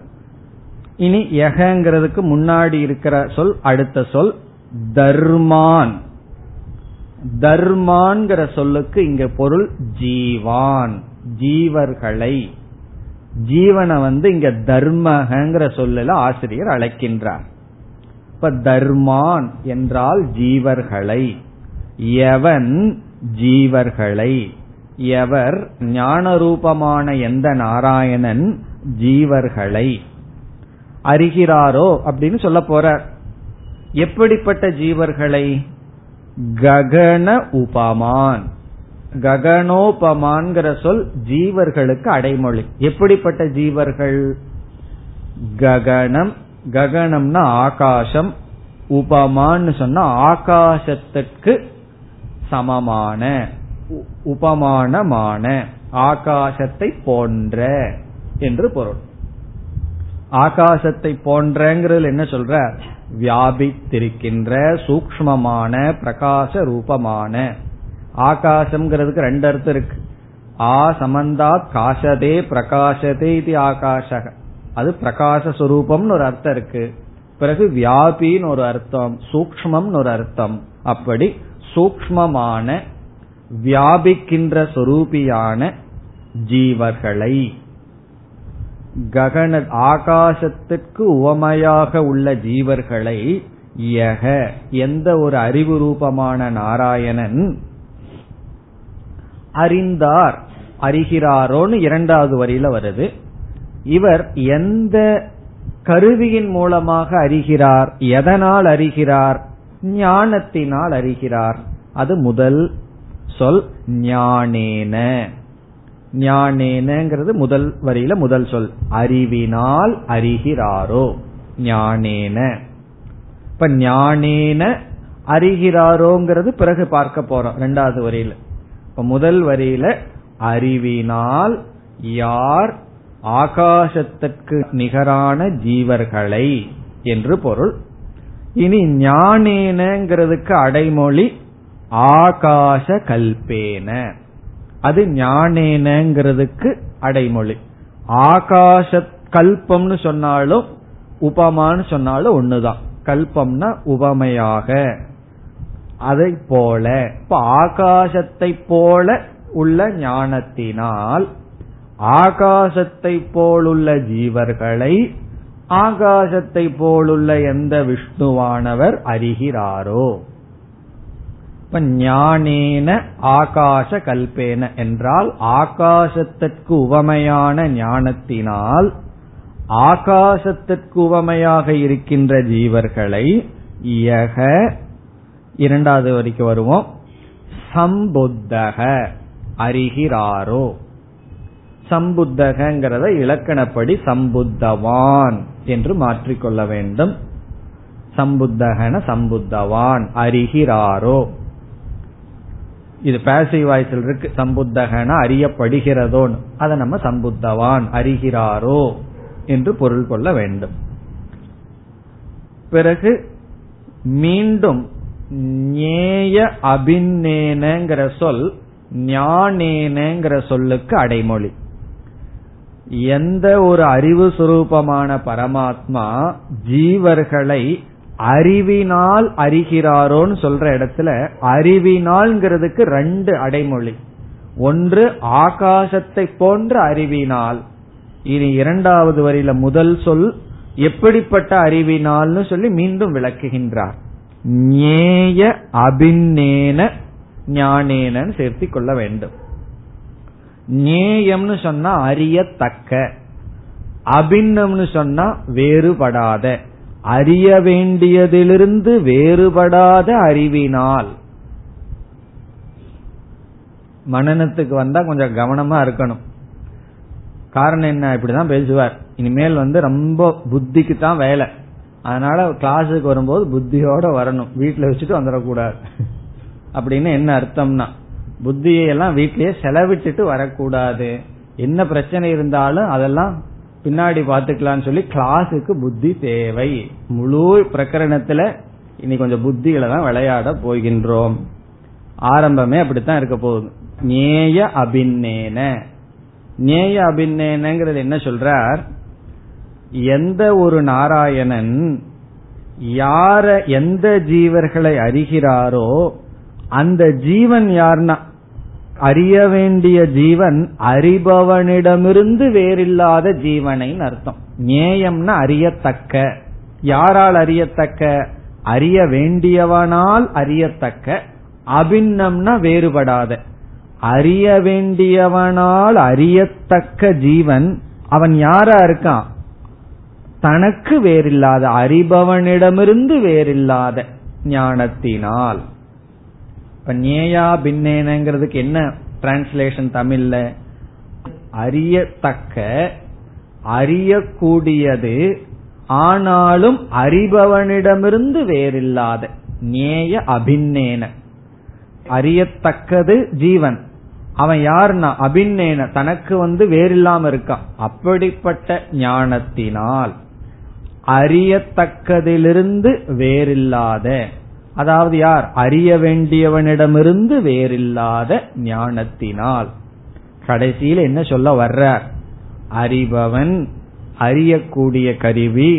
இனி யகங்கிறதுக்கு முன்னாடி இருக்கிற சொல் அடுத்த சொல் தர்மான். தர்மான்கிற சொல்லுக்கு இங்க பொருள் ஜீவான் ஜீவர்களை. ஜீவனை வந்து இங்க தர்மகங்கிற சொல்லல ஆசிரியர் அழைக்கின்றார். இப்ப தர்மான் என்றால் ஜீவர்களை. எவன் ஜீவர்களை? எவர் ஞான ரூபமான எந்த நாராயணன் ஜீவர்களை? அறிகிறாரோ அப்படின்னு சொல்ல போற. எப்படிப்பட்ட ஜீவர்களை? ககன உபமான். ககனோபமான்கிற சொல் ஜீவர்களுக்கு அடைமொழி. எப்படிப்பட்ட ஜீவர்கள்? ககனம் ககனம்னா ஆகாசம். உபமான்னு சொன்னா ஆகாசத்துக்கு சமமான உபமானமான ஆகாசத்தை போன்ற என்று பொருள். ஆகாசத்தை போன்றங்கிறதுல என்ன சொல்ற? வியாபித்திருக்கின்ற சூக்மமான பிரகாச ரூபமான ஆகாசம்ங்கிறதுக்கு ரெண்டு அர்த்தம் இருக்கு. ஆ சமந்தா காசதே பிரகாசதே இது ஆகாஷக அது பிரகாச சுரூபம்னு ஒரு அர்த்தம் இருக்கு. பிறகு வியாபின்னு ஒரு அர்த்தம் சூக்மம்னு ஒரு அர்த்தம். அப்படி சூக்மமான வியாபிக்கின்ற சொரூபியான ஜீவர்களை ககன ஆகாசத்திற்கு உவமையாக உள்ள ஜீவர்களை யக எந்த ஒரு அறிவு ரூபமான நாராயணன் அறிந்தார் அறிகிறாரோன்னு இரண்டாவது வரியில வருது. இவர் எந்த கருவியின் மூலமாக அறிகிறார் எதனால் அறிகிறார் ஞானத்தினால் அறிகிறார். அது முதல் சொல் ஞானேன. ஞானேனங்கிறது முதல் வரியில முதல் சொல். அறிவினால் அறிகிறாரோ? ஞானேன. இப்ப ஞானேன அறிகிறாரோங்கிறது பிறகு பார்க்க போறோம் ரெண்டாவது வரியில. இப்ப முதல் வரியில அறிவினால் யார் ஆகாசத்திற்கு நிகரான ஜீவர்களை என்று பொருள். இனி ஞானேனங்கிறதுக்கு அடைமொழி ஆகாச கல்பேன. அது ஞானேனங்கிறதுக்கு அடைமொழி. ஆகாச கல்பம்னு சொன்னாலும் உபமான்னு சொன்னாலும் ஒண்ணுதான். கல்பம்னா உபமையாக அதை போல இப்ப ஆகாசத்தை போல உள்ள ஞானத்தினால் ஆகாசத்தை போலுள்ள ஜீவர்களை ஆகாசத்தை போலுள்ள எந்த விஷ்ணுவானவர் அறிகிறாரோ இப்ப ஞானேன ஆகாச கல்பேன என்றால் ஆகாசத்திற்கு உவமையான ஞானத்தினால் ஆகாசத்திற்கு உவமையாக இருக்கின்ற ஜீவர்களை யக இரண்டாவது வரைக்கும் வருவோம் சம்புத்தக அறிகிறாரோ. சம்புத்தகங்கிறத இலக்கணப்படி சம்புத்தவான் என்று மாற்றிக்கொள்ள வேண்டும். சம்புத்தகன சம்புத்தவான் அறிகிறாரோ. இது பேசிவ் வாய்ஸில் இருக்கு சம்புத்தகன அறியப்படுகிறதோன்னு அதை நம்ம சம்புத்தவான் அறிகிறாரோ என்று பொருள் கொள்ள வேண்டும். பிறகு மீண்டும் ஞேய அபிநேனங்கிற சொல் ஞானேனங்கிற சொல்லுக்கு அடைமொழி. எந்த ஒரு அறிவு சுரூபமான பரமாத்மா ஜீவர்களை அறிவினால் அறிகிறாரோன்னு சொல்ற இடத்துல அறிவினால்ங்கிறதுக்கு ரெண்டு அடைமொழி. ஒன்று ஆகாசத்தை போன்ற அறிவினால். இனி இரண்டாவது வரியில முதல் சொல் எப்படிப்பட்ட அறிவினால்னு சொல்லி மீண்டும் விளக்குகின்றார். ஞேய அபிநேன ஞானேனன் சேர்த்தி கொள்ள வேண்டும். ஞேயம்னு சொன்னா அறியத்தக்க. அபின்னம்னு சொன்னா வேறுபடாத. அறிய வேண்டியதிலிருந்து வேறுபடாத அறிவினால். மனநத்துக்கு வந்தா கொஞ்சம் கவனமா இருக்கணும். காரணம் என்ன? இப்படிதான் பேசுவார். இனிமேல் வந்து ரொம்ப புத்திக்கு தான் வேலை. அதனால கிளாஸுக்கு வரும்போது புத்தியோட வரணும். வீட்டுல வச்சுட்டு வந்துடக்கூடாது. அப்படின்னு என்ன அர்த்தம்னா புத்தியை எல்லாம் வீட்லயே செலவிட்டுட்டு வரக்கூடாது. என்ன பிரச்சனை இருந்தாலும் அதெல்லாம் பின்னாடி பாத்துக்கலாம்னு சொல்லி கிளாஸுக்கு புத்தி தேவை. முழு பிரகரணத்துல இனி கொஞ்சம் புத்திகளை தான் விளையாட போகின்றோம். ஆரம்பமே அப்படித்தான் இருக்க போகுது. நேய அபிநேன. நேய அபிநேனங்கிறது என்ன சொல்றார்? எந்த ஒரு நாராயணன் யார எந்த ஜீவர்களை அறிகிறாரோ அந்த ஜீவன் யார்னா அறிய வேண்டிய ஜீவன் அறிபவனிடமிருந்து வேறில்லாத ஜீவனை அர்த்தம். நேயம்னா அறியத்தக்க. யாரால் அறியத்தக்க? அறிய வேண்டியவனால் அறியத்தக்க. அபின்னம்னா வேறுபடாத. அறிய வேண்டியவனால் அறியத்தக்க ஜீவன் அவன் யாரா இருக்கான்? தனக்கு வேறில்லாத அறிபவனிடமிருந்து வேறில்லாத ஞானத்தினால். இப்ப நேயா பின்னேனங்கிறதுக்கு என்ன டிரான்ஸ்லேஷன் தமிழ்ல? அறியத்தக்க அறியக்கூடியது ஆனாலும் அறிபவனிடமிருந்து வேறில்லாத நேய அபிநேன அறியத்தக்கது ஜீவன். அவன் யாருன்னா? அபிநேன தனக்கு வந்து வேறில்லாம இருக்கான். அப்படிப்பட்ட ஞானத்தினால் அறியத்தக்கதிலிருந்து வேறில்லாத அதாவது யார்? அறிய வேண்டியவனிடமிருந்து வேறில்லாத ஞானத்தினால். கடைசியில் என்ன சொல்ல வர்றார்? அறிபவன் அறியக்கூடிய கருவி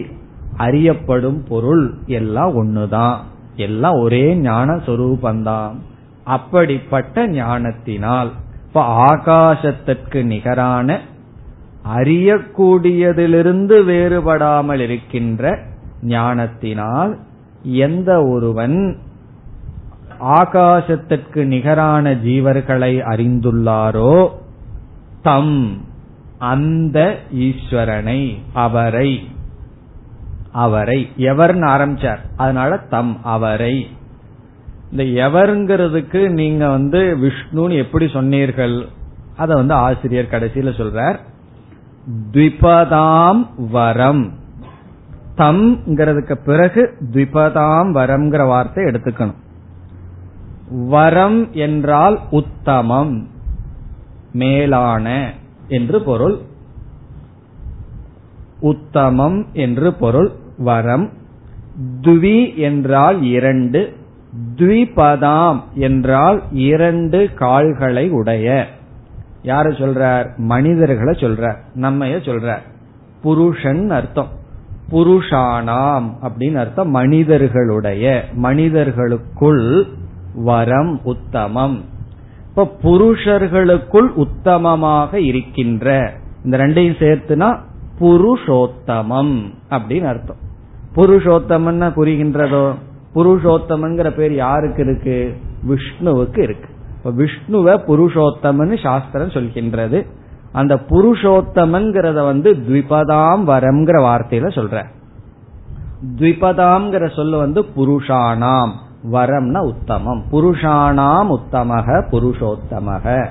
அறியப்படும் பொருள் எல்லாம் ஒண்ணுதான். எல்லாம் ஒரே ஞான சொரூபந்தான் அப்படிப்பட்ட ஞானத்தினால் இப்ப ஆகாசத்திற்கு நிகரான அறியக்கூடியதிலிருந்து வேறுபடாமல் இருக்கின்ற ஞானத்தினால் எந்த ஒருவன் ஆகாசத்திற்கு நிகரான ஜீவர்களை அறிந்துள்ளாரோ தம் அந்த ஈஸ்வரனை அவரை அவரை எவர்னு ஆரம்பிச்சார். அதனால தம் அவரை. இந்த எவருங்கிறதுக்கு நீங்க வந்து விஷ்ணுன்னு எப்படி சொன்னீர்கள் அத வந்து ஆசிரியர் கடைசியில சொல்றார். த்விபதாம் வரம். தம்ங்கிறதுக்கு பிறகு த்விபதாம் வரம்ங்கிற வார்த்தை எடுத்துக்கணும். வரம் என்றால் உத்தமம் மேலான என்று பொருள். உத்தமம் என்று பொருள் வரம். துவி என்றால் இரண்டு த்விபதாம் என்றால் இரண்டு கால்களை உடைய. யார சொல்றார்? மனிதர்களை சொல்றார். நம்மைய சொல்றார். புருஷன் அர்த்தம். புருஷானாம் அப்படின்னு அர்த்தம் மனிதர்களுடைய மனிதர்களுக்குள் வரம் உத்தமம். இப்ப புருஷர்களுக்குள் உத்தமமாக இருக்கின்ற இந்த ரெண்டையும் சேர்த்துனா புருஷோத்தமம் அப்படின்னு அர்த்தம். புருஷோத்தமன் புரிகின்றதோ? புருஷோத்தமங்கிற பேர் யாருக்கு இருக்கு? விஷ்ணுவுக்கு இருக்கு. இப்ப விஷ்ணுவ புருஷோத்தமன்னு சாஸ்திரம் சொல்கின்றது. அந்த புருஷோத்தமங்கிறத வந்து த்விபதாம் வரம்ங்கிற வார்த்தையில சொல்ற. த்விபதாம்ங்கிற சொல்ல வந்து புருஷானாம் வரம்னா உத்தமம். புருஷானாம் உத்தமக புருஷோத்தமக.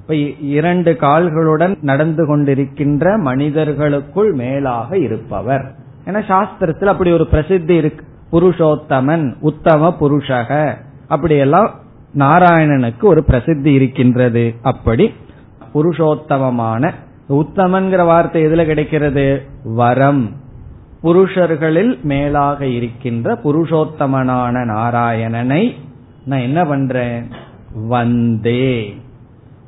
இப்ப இரண்டு கால்களுடன் நடந்து கொண்டிருக்கின்ற மனிதர்களுக்குள் மேலாக இருப்பவர். ஏன்னா சாஸ்திரத்தில் அப்படி ஒரு பிரசித்தி இருக்கு. புருஷோத்தமன் உத்தம புருஷக. அப்படியெல்லாம் நாராயணனுக்கு ஒரு பிரசித்தி இருக்கின்றது. அப்படி புருஷோத்தமமான உத்தமன்கிற வார்த்தை எதுல கிடைக்கிறது? வரம். புருஷர்களில் மேலாக இருக்கின்ற புருஷோத்தமனான நாராயணனை நான் என்ன பண்றேன்? வந்தே.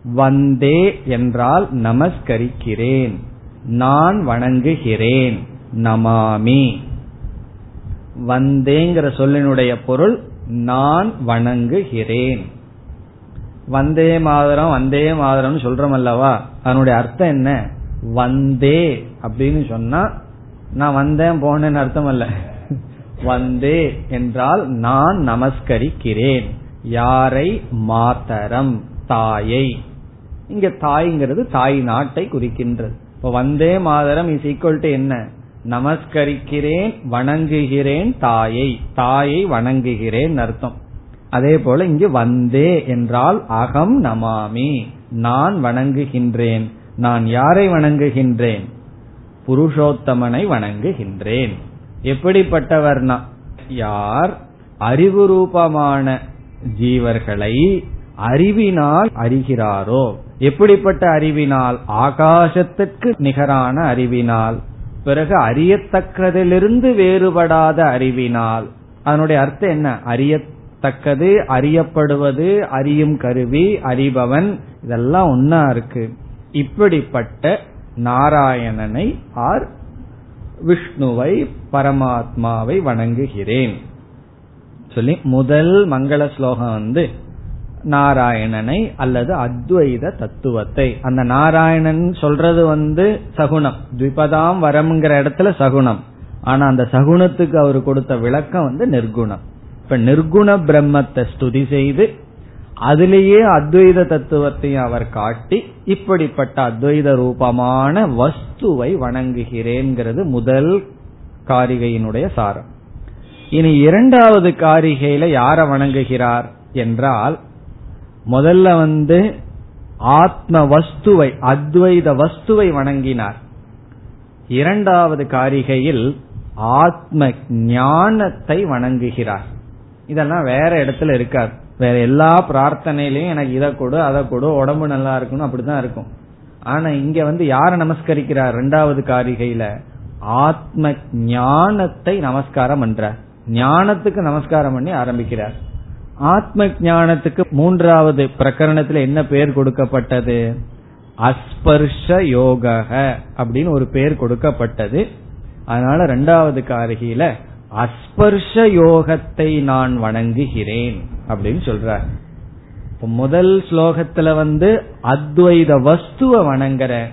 வந்தே என்றால் நமஸ்கரிக்கிறேன். நான் வணங்குகிறேன். நமாமி. வந்தேங்கிற சொல்லினுடைய பொருள் நான் வணங்குகிறேன். வந்தே மாதரம் வந்தே மாதரம்னு சொல்றோம் அல்லவா? அதனுடைய அர்த்தம் என்ன? வந்தே அப்படின்னு சொன்னா நான் வந்தேன் போனேன்னு அர்த்தம் அல்ல. வந்தே என்றால் நான் நமஸ்கரிக்கிறேன். யாரை? மாத்தரம் தாயை. இங்க தாய்ங்கிறது தாய் நாட்டை குறிக்கின்றது. இப்ப Vande Mataram is equal to என்ன? நமஸ்கரிக்கிறேன் வணங்குகிறேன் தாயை. தாயை வணங்குகிறேன் அர்த்தம். அதே போல இங்கு வந்தே என்றால் அகம் நமாமி. நான் வணங்குகின்றேன். நான் யாரை வணங்குகின்றேன்? புருஷோத்தமனை வணங்குகின்றேன். எப்படிப்பட்டவர்னா யார் அறிவு ரூபமான ஜீவர்களை அறிவினால் அறிகிறாரோ. எப்படிப்பட்ட அறிவினால்? ஆகாசத்திற்கு நிகரான அறிவினால். பிறகு அறியத்தக்கதிலிருந்து வேறுபடாத அறிவினால். அதனுடைய அர்த்தம் என்ன? அறியத்தக்கது அறியப்படுவது அறியும் கருவி அறிபவன் இதெல்லாம் ஒன்னா இருக்கு. இப்படிப்பட்ட நாராயணனை ஆர் விஷ்ணுவை பரமாத்மாவை வணங்குகிறேன். சொல்லி முதல் மங்கள ஸ்லோகம் வந்து நாராயணனை அல்லது அத்வைத தத்துவத்தை. அந்த நாராயணன் சொல்றது வந்து சகுணம். த்விபதாம் வரம்ங்கிற இடத்துல சகுணம். ஆனா அந்த சகுணத்துக்கு அவர் கொடுத்த விளக்கம் வந்து நிர்குணம். இப்ப நிர்குண பிரம்மத்தை ஸ்துதி செய்து அதிலேயே அத்வைத தத்துவத்தையும் அவர் காட்டி இப்படிப்பட்ட அத்வைத ரூபமான வஸ்துவை வணங்குகிறேன்கிறது முதல் காரிகையினுடைய சாரம். இனி இரண்டாவது காரிகையில யார வணங்குகிறார் என்றால் முதல்ல வந்து ஆத்ம வஸ்துவை அத்வைத வஸ்துவை வணங்கினார். இரண்டாவது காரிகையில் ஆத்ம ஞானத்தை வணங்குகிறார். இதெல்லாம் வேற இடத்துல இருக்காது. வேற எல்லா பிரார்த்தனையிலையும் எனக்கு இதை கொடு அதை கொடு உடம்பு நல்லா இருக்கணும் அப்படிதான் இருக்கும். ஆனா இங்க வந்து யார நமஸ்கரிக்கிறார்? ரெண்டாவது காரிகையில ஆத்ம ஞானத்தை நமஸ்காரம் பண்றார் ஞானத்துக்கு நமஸ்காரம் பண்ணி ஆரம்பிக்கிறார். ஆத்ம ஞானத்துக்கு மூன்றாவது பிரகரணத்துல என்ன பெயர் கொடுக்கப்பட்டது? அஸ்பர்ஷ யோக அப்படின்னு ஒரு பெயர் கொடுக்கப்பட்டது. அதனால ரெண்டாவது காரிகையில அஸ்பர்ஷ யோகத்தை நான் வணங்குகிறேன் அப்படின்னு சொல்றார். முதல் ஸ்லோகத்துல வந்து அத்வைத வஸ்துவ வணங்குற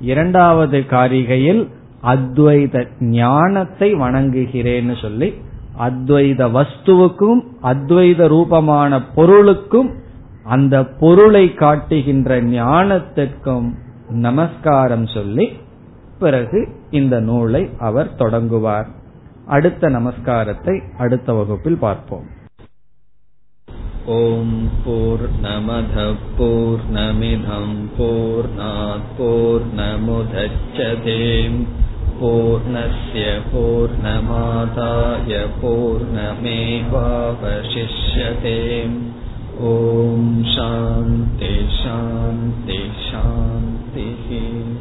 இரண்டாவது காரிகையில் அத்வைத ஞானத்தை வணங்குகிறேன்னு சொல்லி அத்வைத வஸ்துவுக்கும் அத்வைத ரூபமான பொருளுக்கும் அந்த பொருளை காட்டுகின்ற ஞானத்திற்கும் நமஸ்காரம் சொல்லி பிறகு இந்த நூலை அவர் தொடங்குவார். அடுத்த நமஸ்காரத்தை அடுத்த வகுப்பில் பார்ப்போம் ஓம் போர் நமத போர் நமிதம் போர் போர் நமுதச்சதேம் पूर्णस्य पूर्णमादाय पूर्णमेवावशिष्यते ॐ शान्ति शान्ति शान्ति स्थितिः